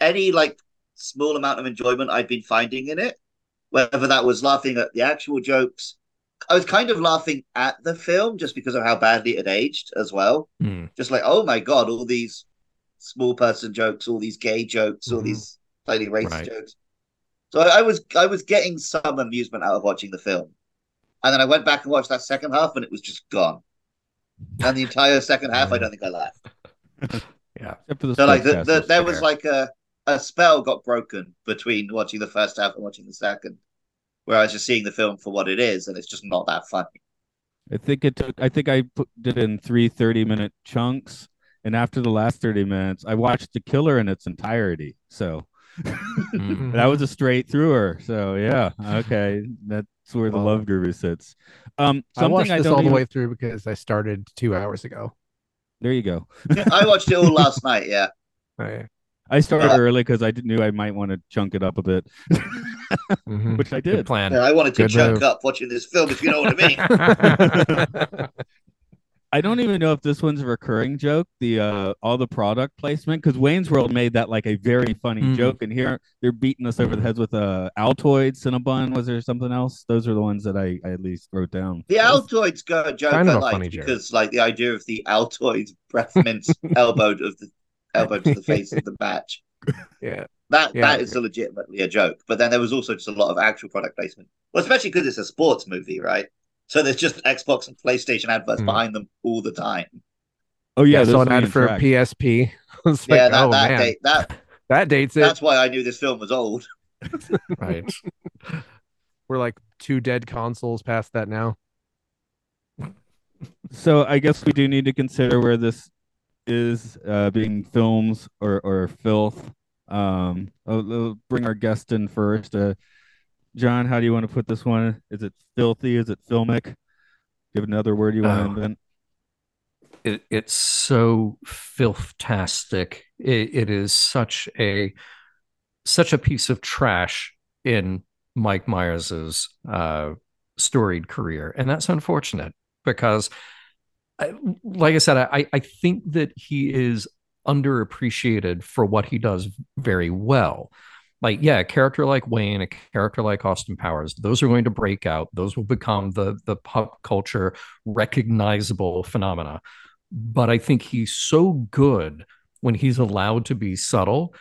any like small amount of enjoyment I'd been finding in it, whether that was laughing at the actual jokes, I was kind of laughing at the film just because of how badly it had aged as well. Hmm. Just like, oh my god, all these small person jokes, all these gay jokes, all Mhm. these slightly racist Right. jokes. So I, I was I was getting some amusement out of watching the film. And then I went back and watched that second half and it was just gone. And the entire second half, I don't think I laughed. (laughs) yeah Except for the So like the, the, there was like a a spell got broken between watching the first half and watching the second, where I was just seeing the film for what it is, and it's just not that funny. I think it took. I think I put it in three 30 minute chunks, and after the last 30 minutes, I watched The Killer in its entirety. So Mm. (laughs) that was a straight througher. So yeah, okay, that's where the Well, love guru sits. Um, I watched something I, this don't all the way through because I started two hours ago. There you go. I watched it all last night. Yeah, (laughs) Right. I started Yeah. early because I knew I might want to chunk it up a bit, (laughs) Mhm. which I good did. plan Yeah, I wanted to Good chunk move. up watching this film, if you know what I mean. (laughs) I don't even know if this one's a recurring joke. The uh, all the product placement because Wayne's World made that like a very funny Mhm. joke, and here they're beating us over the heads with uh, Altoids, Cinnabon. Was there something else? Those are the ones that I, I at least wrote down. The Altoids go joke Kind of I a like funny joke. because like the idea of the Altoids breath mints (laughs) elbowed of the elbow to the face of the match. yeah. That Yeah. that is legitimately a joke. But then there was also just a lot of actual product placement. Well, especially because it's a sports movie, right? So there's just Xbox and PlayStation adverts Hmm. behind them all the time. Oh yeah, I those saw an ad for track. PSP. (laughs) I was yeah, like, that oh that, man, date, that (laughs) that dates it. that's why I knew this film was old. (laughs) right We're like two dead consoles past that now. so I guess we do need to consider where this is uh, being films or or filth. Um, I'll, I'll bring our guest in first. Uh, John, how do you want to put this one? Is it filthy? Is it filmic? Give another word you want to Oh. invent? it, it's so filthtastic. It, it is such a such a piece of trash in Mike Myers's uh, storied career, and that's unfortunate because, I, like I said, I, I think that he is underappreciated for what he does very well. Like, yeah, a character like Wayne, a character like Austin Powers, those are going to break out. Those will become the the pop culture recognizable phenomena but I think he's so good when he's allowed to be subtle.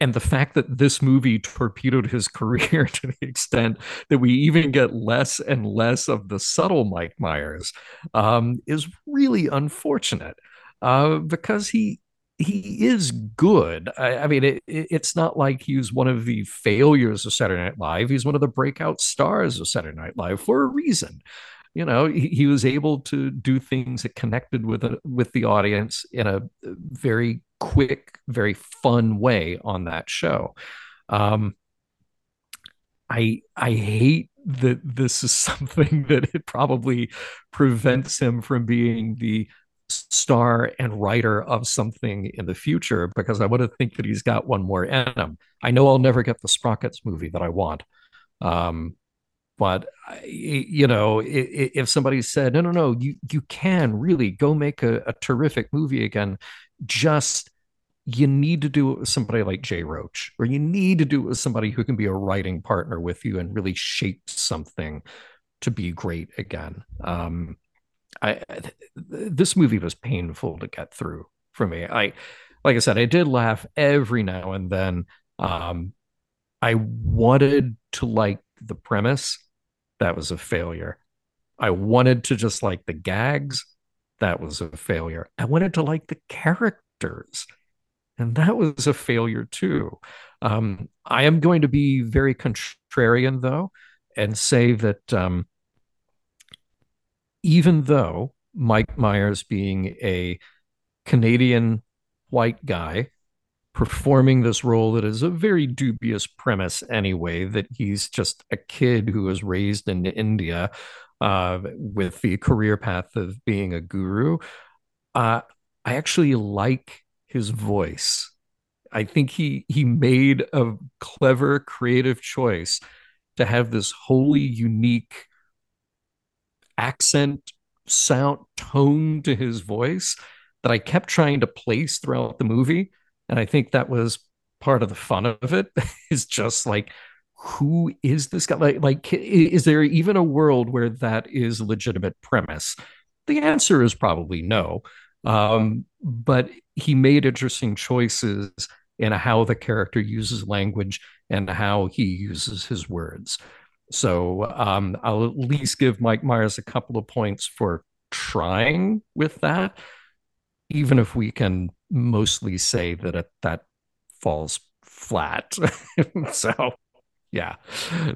And the fact that this movie torpedoed his (laughs) career to the extent that we even get less and less of the subtle Mike Myers um, is really unfortunate uh, because he he is good. I, I mean, it, it, it's not like he's one of the failures of Saturday Night Live. He's one of the breakout stars of Saturday Night Live for a reason you know he, he was able to do things that connected with a, with the audience in a very quick very fun way on that show um i i hate that this is (laughs) something that it probably prevents him from being the star and writer of something in the future because i want to think that he's got one more in him i know i'll never get the sprockets movie that i want um but you know if somebody said no no no you you can really go make a, a terrific movie again just you need to do it with somebody like jay roach or you need to do it with somebody who can be a writing partner with you and really shape something to be great again. Um i this movie was painful to get through for me i like i said i did laugh every now and then um i wanted to like the premise that was a failure. I wanted to just like the gags. That was a failure. I wanted to like the characters. And that was a failure too. Um, I am going to be very contrarian, though, and say that um, even though Mike Myers, being a Canadian white guy, performing this role that is a very dubious premise anyway that he's just a kid who was raised in india uh, with the career path of being a guru uh, i actually like his voice. I think he he made a clever creative choice to have this wholly unique accent sound tone to his voice that i kept trying to place throughout the movie and I think that was part of the fun of it (laughs) is just like, who is this guy? Like, like, is there even a world where that is legitimate premise? The answer is probably no. Um, but he made interesting choices in how the character uses language and how he uses his words. So um, I'll at least give Mike Myers a couple of points for trying with that, even if we can mostly say that it, that falls flat. (laughs) so, yeah,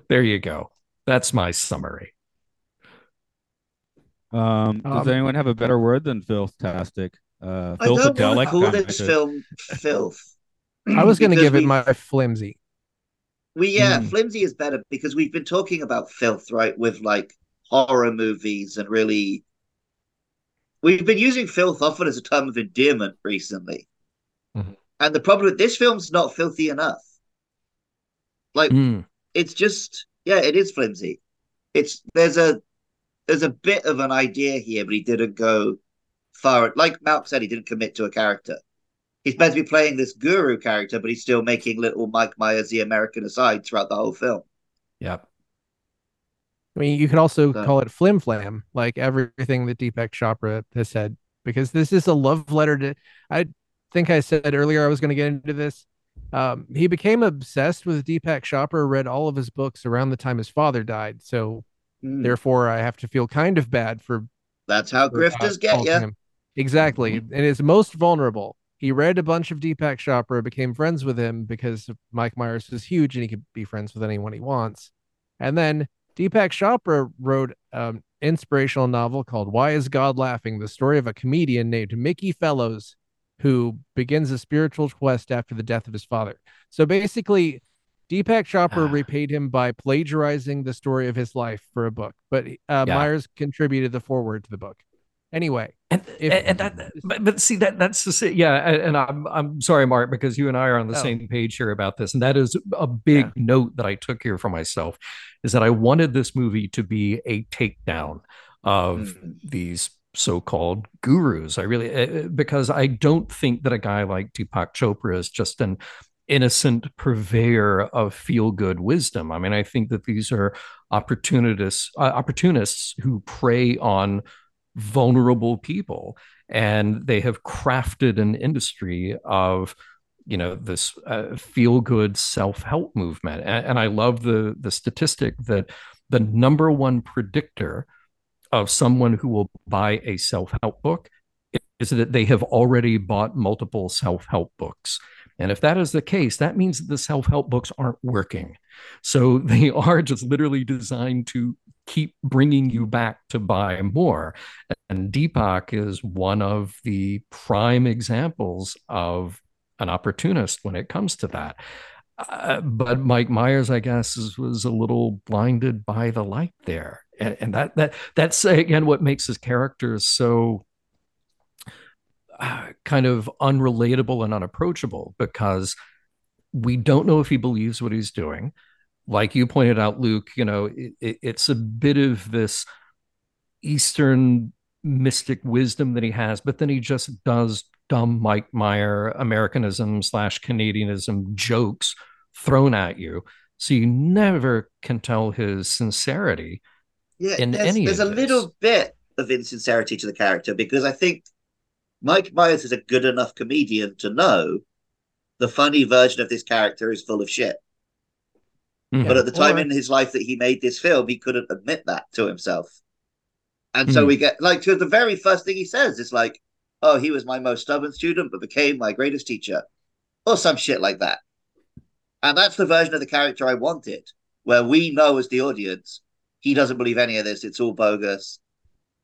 there you go. That's my summary. Um, does Um, anyone have a better word than filth-tastic? Uh, I don't want to filthadelic? call this film filth. I was going to Because give it my flimsy. We yeah, Hmm. flimsy is better because we've been talking about filth, right? With like horror movies and really, we've been using filth often as a term of endearment recently. Mhm. And the problem with this film's not filthy enough. Like Mm. it's just yeah, it is flimsy. It's there's a there's a bit of an idea here, but he didn't go far. Like Malk said, he didn't commit to a character. He's meant to be playing this guru character, but he's still making little Mike Myers the American aside throughout the whole film. Yep. I mean, you could also So- call it flim flam, like everything that Deepak Chopra has said, because this is a love letter to. I think I said earlier I was going to get into this. Um, he became obsessed with Deepak Chopra, read all of his books around the time his father died. So Hmm. therefore, I have to feel kind of bad for That's how for, uh, grifters get you. him. Exactly. And is most vulnerable. He read a bunch of Deepak Chopra, became friends with him because Mike Myers was huge and he could be friends with anyone he wants. And then Deepak Chopra wrote an inspirational novel called Why Is God Laughing? The story of a comedian named Mickey Fellows who begins a spiritual quest after the death of his father. So basically, Deepak Chopra Ah. repaid him by plagiarizing the story of his life for a book, but uh, Yeah. Myers contributed the foreword to the book. Anyway, And, If- and that, but, but see that that's the yeah, and and I'm I'm sorry, Mark, because you and I are on the Oh. same page here about this, and that is a big Yeah. note that I took here for myself, is that I wanted this movie to be a takedown of Mhm. these so-called gurus. I really uh, because I don't think that a guy like Deepak Chopra is just an innocent purveyor of feel-good wisdom. I mean, I think that these are opportunists uh, opportunists who prey on vulnerable people. And they have crafted an industry of you know this uh, feel good self-help movement. And, and i love the the statistic that the number one predictor of someone who will buy a self-help book is that they have already bought multiple self-help books. And if that is the case that means that the self-help books aren't working. So they (laughs) are just literally designed to keep bringing you back to buy more and Deepak is one of the prime examples of an opportunist when it comes to that. Uh, but Mike Myers, I guess, is, was a little blinded by the light there, and, and that that that's again what makes his character so uh, kind of unrelatable and unapproachable because we don't know if he believes what he's doing. Like you pointed out, Luke, you know, it, it, it's a bit of this Eastern mystic wisdom that he has, but then he just does dumb Mike Meyer Americanism slash Canadianism jokes thrown at you. So you never can tell his sincerity. Yeah, in there's, any there's a this. little bit of insincerity to the character because I think Mike Myers is a good enough comedian to know the funny version of this character is full of shit. But at the time Or- in his life that he made this film, he couldn't admit that to himself. And so Hmm. we get like to the very first thing he says is like, "Oh, he was my most stubborn student, but became my greatest teacher," or some shit like that. And that's the version of the character I wanted, where we know as the audience he doesn't believe any of this; it's all bogus.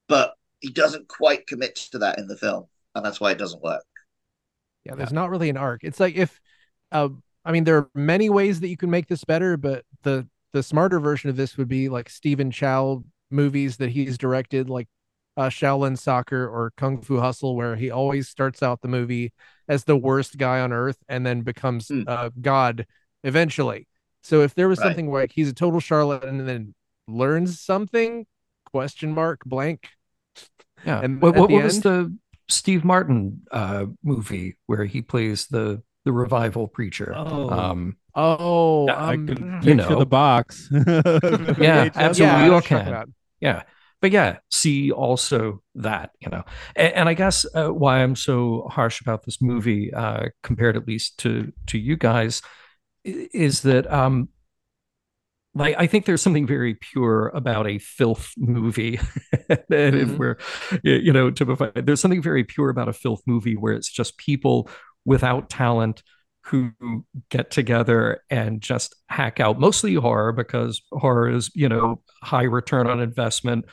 But he doesn't quite commit to that in the film, and that's why it doesn't work. Yeah, there's not really an arc. It's like if, uh, I mean, there are many ways that you can make this better, but the the smarter version of this would be like Stephen Chow movies that he's directed, like uh, Shaolin Soccer or Kung Fu Hustle, where he always starts out the movie as the worst guy on earth and then becomes Hmm. uh, God eventually. So if there was Right. something where like, he's a total charlatan and then learns something, question mark blank. Yeah. And what at what, what was the Steve Martin uh, movie where he plays the the revival preacher? Oh. Um, Oh, Yeah, I um, can you know. the box. (laughs) Yeah, absolutely. yeah, you all what you're talking can. yeah but yeah see also that you know and, and i guess uh, why i'm so harsh about this movie uh compared at least to to you guys is that um like i think there's something very pure about a filth movie (laughs) and if Mhm. we're you know typified there's something very pure about a filth movie where it's just people without talent who get together and just hack out. Mostly horror because horror is you know high return on investment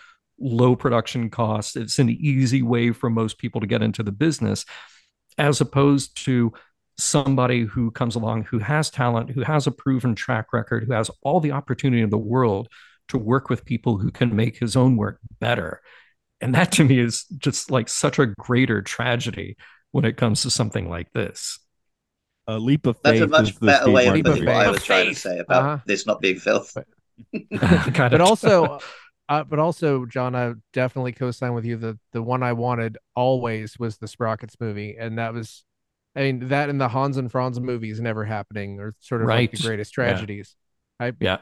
low production costs it's an easy way for most people to get into the business as opposed to somebody who comes along who has talent who has a proven track record who has all the opportunity in the world to work with people who can make his own work better. And that to me is just like such a greater tragedy when it comes to something like this a leap of faith. That's faith a much better way of putting what. I was trying to say about Uh-huh. this not being filth. Kind but (laughs) also uh, but also john i definitely co-sign with you the the one i wanted always was the sprockets movie and that was i mean that and the hans and franz movies never happening or sort of like the greatest Yeah. tragedies i yeah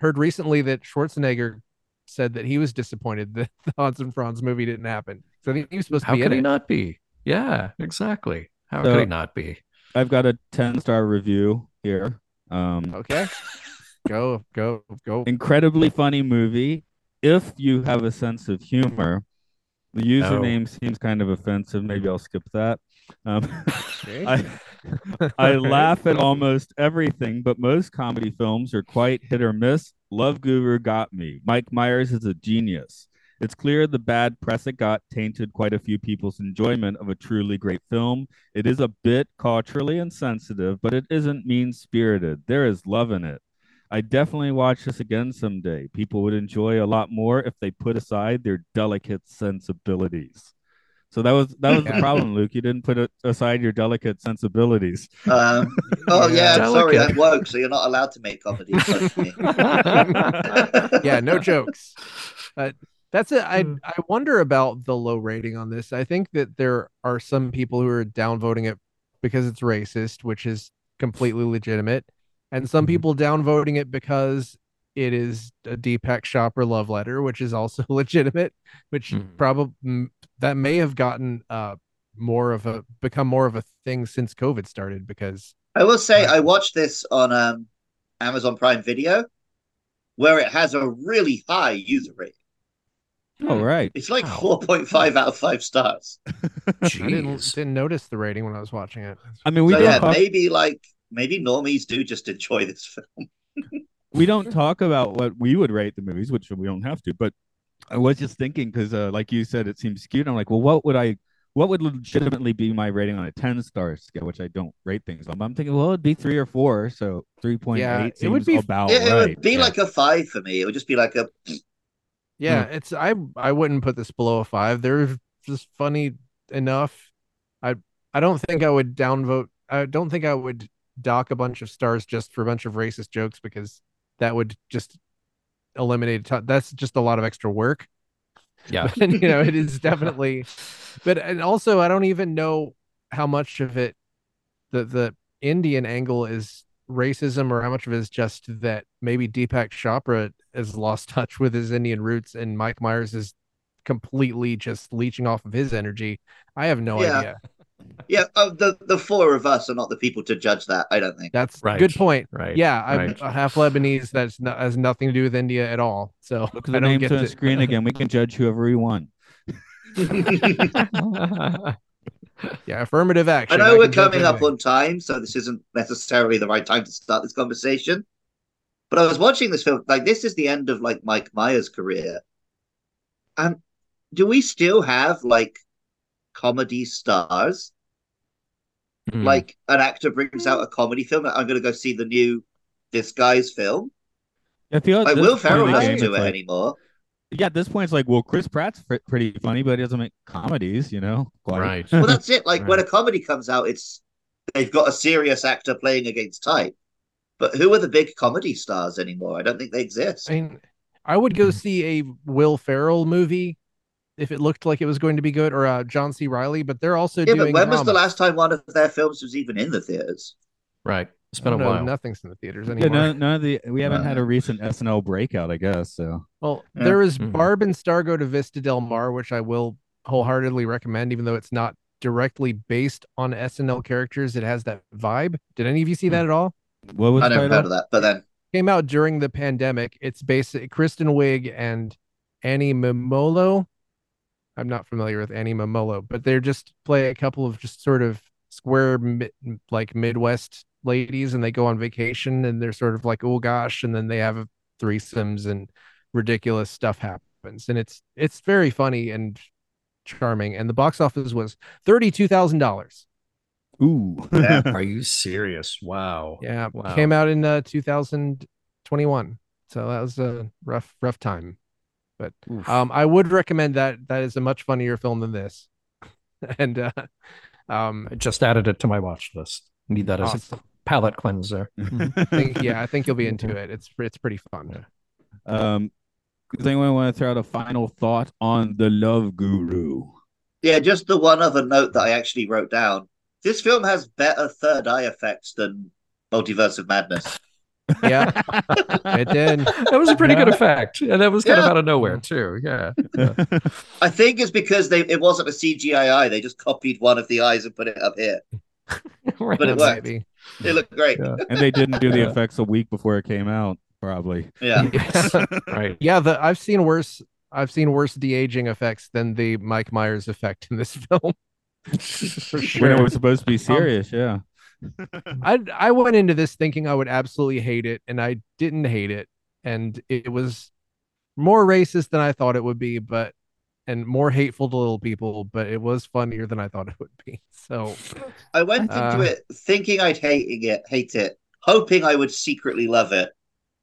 heard recently that schwarzenegger said that he was disappointed (laughs) that the hans and franz movie didn't happen so i he was supposed how to be in could he it not be yeah exactly how So- could he not be I've got a 10 star review here. Um, okay (laughs) go go go incredibly funny movie. If you have a sense of humor, the username seems kind of offensive. Maybe I'll skip that. Um, Okay. (laughs) I I (laughs) laugh at almost everything, but most comedy films are quite hit or miss. Love Guru got me. Mike Myers is a genius. It's clear the bad press it got tainted quite a few people's enjoyment of a truly great film. It is a bit culturally insensitive, but it isn't mean spirited. There is love in it. I definitely watch this again someday. People would enjoy a lot more if they put aside their delicate sensibilities. So that was that was the problem, Luke. You didn't put it aside your delicate sensibilities. Um, oh yeah, Yeah. I'm sorry, I'm woke, so you're not allowed to make comedy. (laughs) (laughs) yeah, no jokes. Uh, that's it. I Hmm. I wonder about the low rating on this. I think that there are some people who are downvoting it because it's racist, which is completely legitimate, and some Mhm. people downvoting it because it is a Deepak Chopra love letter, which is also (laughs) legitimate, which Mhm. probably that may have gotten uh more of a become more of a thing since COVID started because I will say I watched this on um, Amazon Prime Video, where it has a really high user rating. Oh right. It's like Wow. four point five out of five stars. (laughs) I didn't didn't notice the rating when I was watching it. I mean, we so don't yeah, talk, maybe like maybe normies do just enjoy this film. (laughs) we don't talk about what we would rate the movies, which we don't have to. But I was just thinking because, uh, like you said, it seems skewed. I'm like, well, what would I? What would legitimately be my rating on a 10 star scale, which I don't rate things on? But I'm thinking, well, it'd be three or four. So 3.8 Yeah, it would be- about it, it right. would be Yeah. like a five for me. It would just be like a Yeah, hmm. it's I I wouldn't put this below a five. They're just funny enough. I I don't think I would downvote. I don't think I would dock a bunch of stars just for a bunch of racist jokes because that would just eliminate. That's just a lot of extra work. Yeah. But, (laughs) you know, it is definitely. But and also, I don't even know how much of it the the Indian angle is racism or how much of it is just that maybe Deepak Chopra has lost (laughs) touch with his Indian roots and Mike Myers is completely just leeching off of his energy. I have no Yeah. idea. yeah. Oh, the the four of us are not the people to judge that. I don't think. That's Right. good point. Right. Yeah, I'm right. a half Lebanese. That's not, has nothing to do with India at all. So Look at I the don't names get on the screen again. We can judge whoever we want. (laughs) (laughs) Yeah, affirmative action. I action. know we're coming up on time, so this isn't necessarily the right time to start this conversation. But I was watching this film, like this is the end of like Mike Myers' career. And do we still have like comedy stars? Hmm. Like an actor brings out a comedy film, I'm gonna go see the new this guy's film. I feel at Like Will point Ferrell doesn't do it like- anymore. Yeah, at this point, it's like, well, Chris Pratt's fr- pretty funny, but he doesn't make comedies, you know? Quite. Right. Well, that's it. Like when a comedy comes out, it's they've got a serious actor playing against type. But who are the big comedy stars anymore? I don't think they exist. I mean, I would go see a Will Ferrell movie if it looked like it was going to be good, or uh, John C. Reilly. But they're also yeah, doing. but when was the last time one of their films was even in the theaters? Right. It's been a No, while. Nothing's in the theaters Yeah, anymore. none, none of the we haven't had a Right. recent SNL breakout, I guess. So Well, Yeah. there is Mhm. Barb and Star go to Vista Del Mar, which I will wholeheartedly recommend, even though it's not directly based on SNL characters. It has that vibe. Did any of you see that at all? what was I never heard of that. But then, Came out during the pandemic. It's basic Kristen Wiig and Annie Mumolo. I'm not familiar with Annie Mumolo, but they're just play a couple of just sort of square mi- like Midwest ladies, and they go on vacation, and they're sort of like, oh gosh, and then they have threesomes and ridiculous stuff happens, and it's it's very funny and charming. And the box office was thirty two thousand dollars. Ooh. Yeah. (laughs) Are you serious? Wow. Yeah, Wow. came out in uh, 2021, so that was a rough rough time. But Oof. um, I would recommend that. That is a much funnier film than this. (laughs) and uh, um, I just added it to my watch list. Need that as a palate cleanser. (laughs) I think, yeah, I think you'll be (laughs) into it. It's it's pretty fun. Um, does anyone want to throw out a final thought on the Love Guru? yeah, just the one other note that I actually wrote down. This film has better third eye effects than Multiverse of Madness. (laughs) Yeah, it did. That was a pretty good effect. And that was kind of out of nowhere, too. Yeah. I think it's because they it wasn't a CGI eye. They just copied one of the eyes and put it up here. (laughs) Right. But it worked. Maybe. It looked great. Yeah. and they didn't do the Yeah. effects a week before it came out, probably. Yeah. (laughs) (laughs) Right. Yeah, the I've seen worse. I've seen worse de aging effects than the Mike Myers effect in this film. For When it was supposed to be um, serious, yeah. I I went into this thinking I would absolutely hate it, and I didn't hate it. and it was more racist than I thought it would be, but and more hateful to little people, but it was funnier than I thought it would be. (laughs) So I went into Uh, it thinking I'd hating it, hate it, hoping I would secretly love it,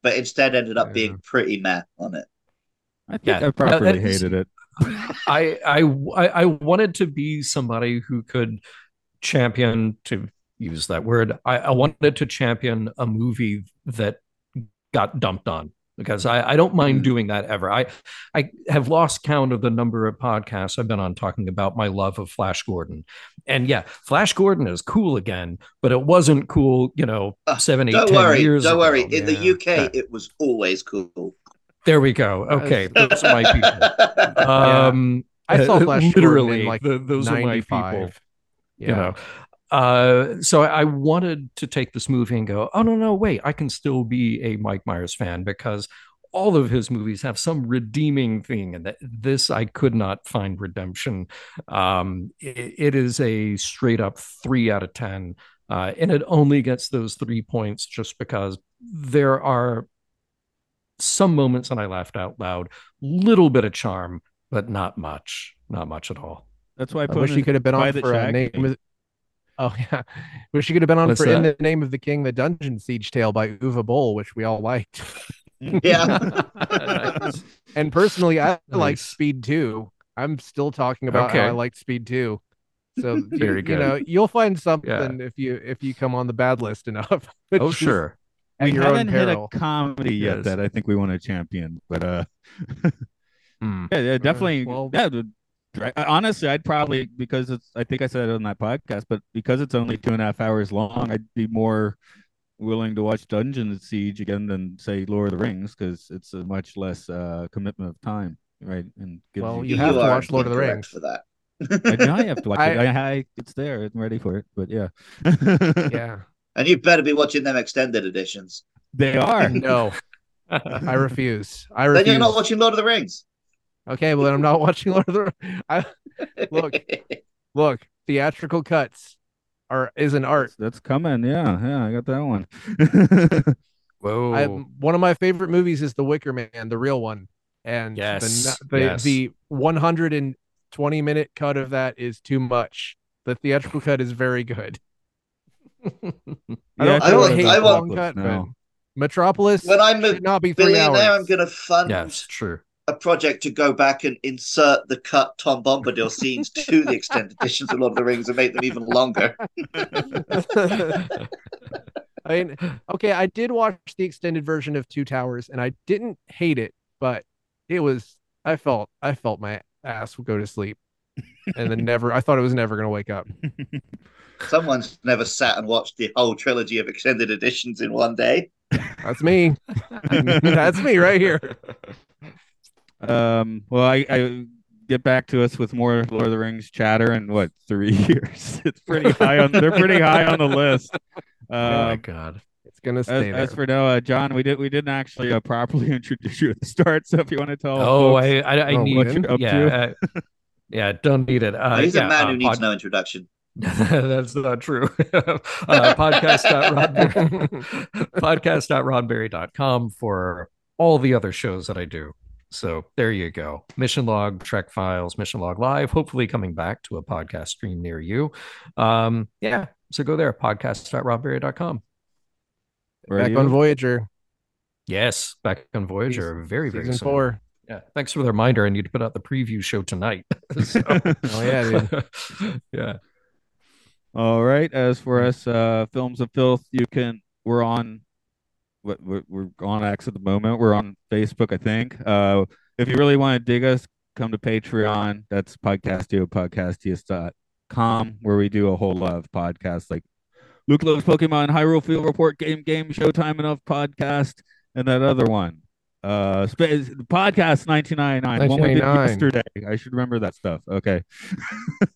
but instead ended up Yeah. being pretty meh on it. I think Yeah. I properly Uh, hated it. (laughs) I, I I I wanted to be somebody who could champion to use that word. I, I wanted to champion a movie that got dumped on because I, I don't mind Mm. doing that ever. I I have lost count of the number of podcasts I've been on talking about my love of Flash Gordon. And yeah, Flash Gordon is cool again, but it wasn't cool, you know, Uh, seven, eight, Don't ten worry, years don't ago. worry. In the UK, Yeah. it was always cool. There we go. Okay, those are my (laughs) people. Um, I saw (laughs) Flash Gordon literally in like th- those are my people. Yeah. you know uh so I, I wanted to take this movie and go oh no no wait i can still be a mike myers fan because all of his movies have some redeeming thing and that this i could not find redemption. Um it, it is a straight up three out of ten uh and it only gets those three points just because there are some moments and i laughed out loud little bit of charm but not much not much at all. That's why I I wish he could have been on the for a name of Oh (laughs) yeah. Wish he could have been on What's for In the Name of the King, the Dungeon Siege Tale by Uwe Boll, which we all liked. yeah. (laughs) Nice. And personally, I like (laughs) Nice. Speed 2. I'm still talking about how Okay. I liked Speed 2. So you- Very you, good. know, you'll find something if you if you come on the bad list enough. which oh is sure At we your haven't own hit peril. a comedy yet Yes. that I think we want to champion, but uh, Hmm. yeah, yeah, definitely. well- yeah, the- dra- honestly, I'd probably because it's. I think I said it on that podcast, but because it's only two and a half hours long, I'd be more willing to watch Dungeon Siege again than say Lord of the Rings because it's a much less uh commitment of time, right? And gives Well, you, you have to watch Lord of the Rings. for that. I, know I have to watch (laughs) it. I- I, I, it's there. I'm ready for it, but yeah, (laughs) Yeah. and you better be watching them extended editions. they are. No, (laughs) I refuse. I refuse. Then you're not watching Lord of the Rings. Okay, well then I'm not (laughs) watching Lord of the I Look. (laughs) look, theatrical cuts are is an art. That's coming. Yeah, yeah, I got that one. (laughs) whoa I, one of my favorite movies is The Wicker Man, the real one, and Yes, the, the, yes. the 120 minute cut of that is too much. The theatrical cut is very good. I don't, I I don't hate I long cut, no. but Metropolis When I'm a should not be three Billionaire, hours. I'm going to fund yes true a project to go back and insert the cut Tom Bombadil scenes to the extended editions of Lord of the Rings and make them even longer. (laughs) I mean, okay, I did watch the extended version of Two Towers, and I didn't hate it, but it was I felt I felt my ass would go to sleep, and then never. I thought it was never gonna wake up. (laughs) Someone's never sat and watched the whole trilogy of extended editions in one day. That's me. (laughs) That's me right here. Um, well, I, I get back to us with more Lord of the Rings chatter in what three (laughs) years? It's pretty high on. They're pretty high on the list. (laughs) oh my Uh, god It's gonna as, stay there. as for Noah, John, we did we didn't actually uh, properly (laughs) introduce you at the start. So if you want to tell, oh folks- i i, I Oh, need what you're up yeah uh, yeah don't need it uh, He's yeah, a man uh, who needs pod- no introduction. That's not true. uh, podcast.roddenberry, podcast.roddenberry.com for all the other shows that I do. So there you go. Mission Log, Trek Files, Mission Log Live, hopefully coming back to a podcast stream near you. Um, yeah. So go there, podcast.roddenberry.com. Where are Back you? on Voyager, Yes, back on Voyager. Very, very season soon. four. Yeah. Thanks for the reminder. I need to put out the preview show tonight. (laughs) So- (laughs) Oh yeah, dude. (laughs) yeah. All right. As for us, uh, films of filth, you can. We're on. We're, we're on X at the moment. We're on Facebook, I think. Uh, if you really want to dig us, come to Patreon. That's podcastio podcastius.com, where we do a whole lot of podcasts like Luke Loves Pokemon, Hyrule Field Report, Game Game, Show Time Enough podcast, and that other one. Uh, space podcast 1999, one we did 1999. yesterday. I should remember that stuff. Okay.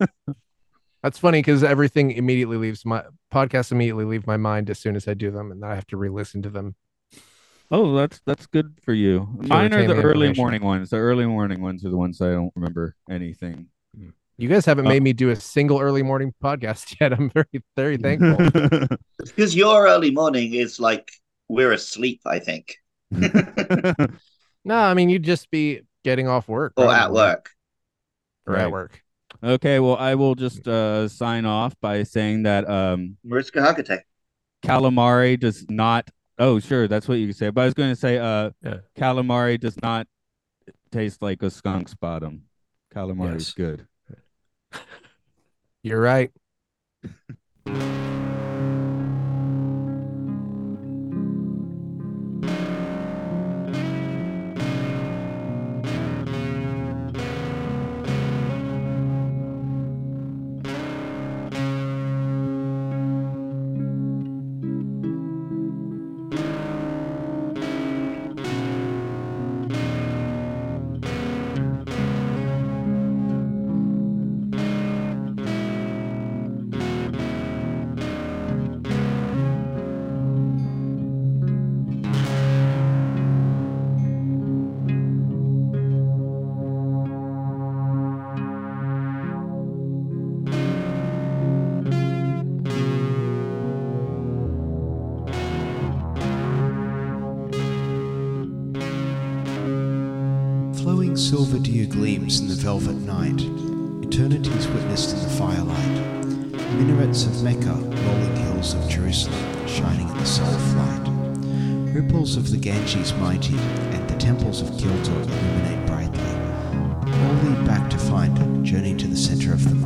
(laughs) That's funny because everything immediately leaves my podcasts immediately leave my mind as soon as I do them, and then I have to re-listen to them. Oh, that's that's good for you. Mine are the the early morning ones. The early morning ones are the ones I don't remember anything. You guys haven't Uh, made me do a single early morning podcast (laughs) yet. I'm very, very thankful. (laughs) Because your early morning is like we're asleep, I think. (laughs) No, I mean you'd just be getting off work or at work. or Right. at work. Okay, well, I will just uh, sign off by saying that um, Mariska Hargitay. calamari does not. Oh, sure, that's what you can say. But I was going to say, uh, Yeah. calamari does not taste like a skunk's bottom. Calamari is good. (laughs) You're right. (laughs) gleams in the velvet night. Eternity's witnessed in the firelight. Minarets of Mecca, rolling hills of Jerusalem, shining in the soul flight. Ripples of the Ganges mighty, and the temples of Kyoto illuminate brightly. All lead back to find journey to the center of the.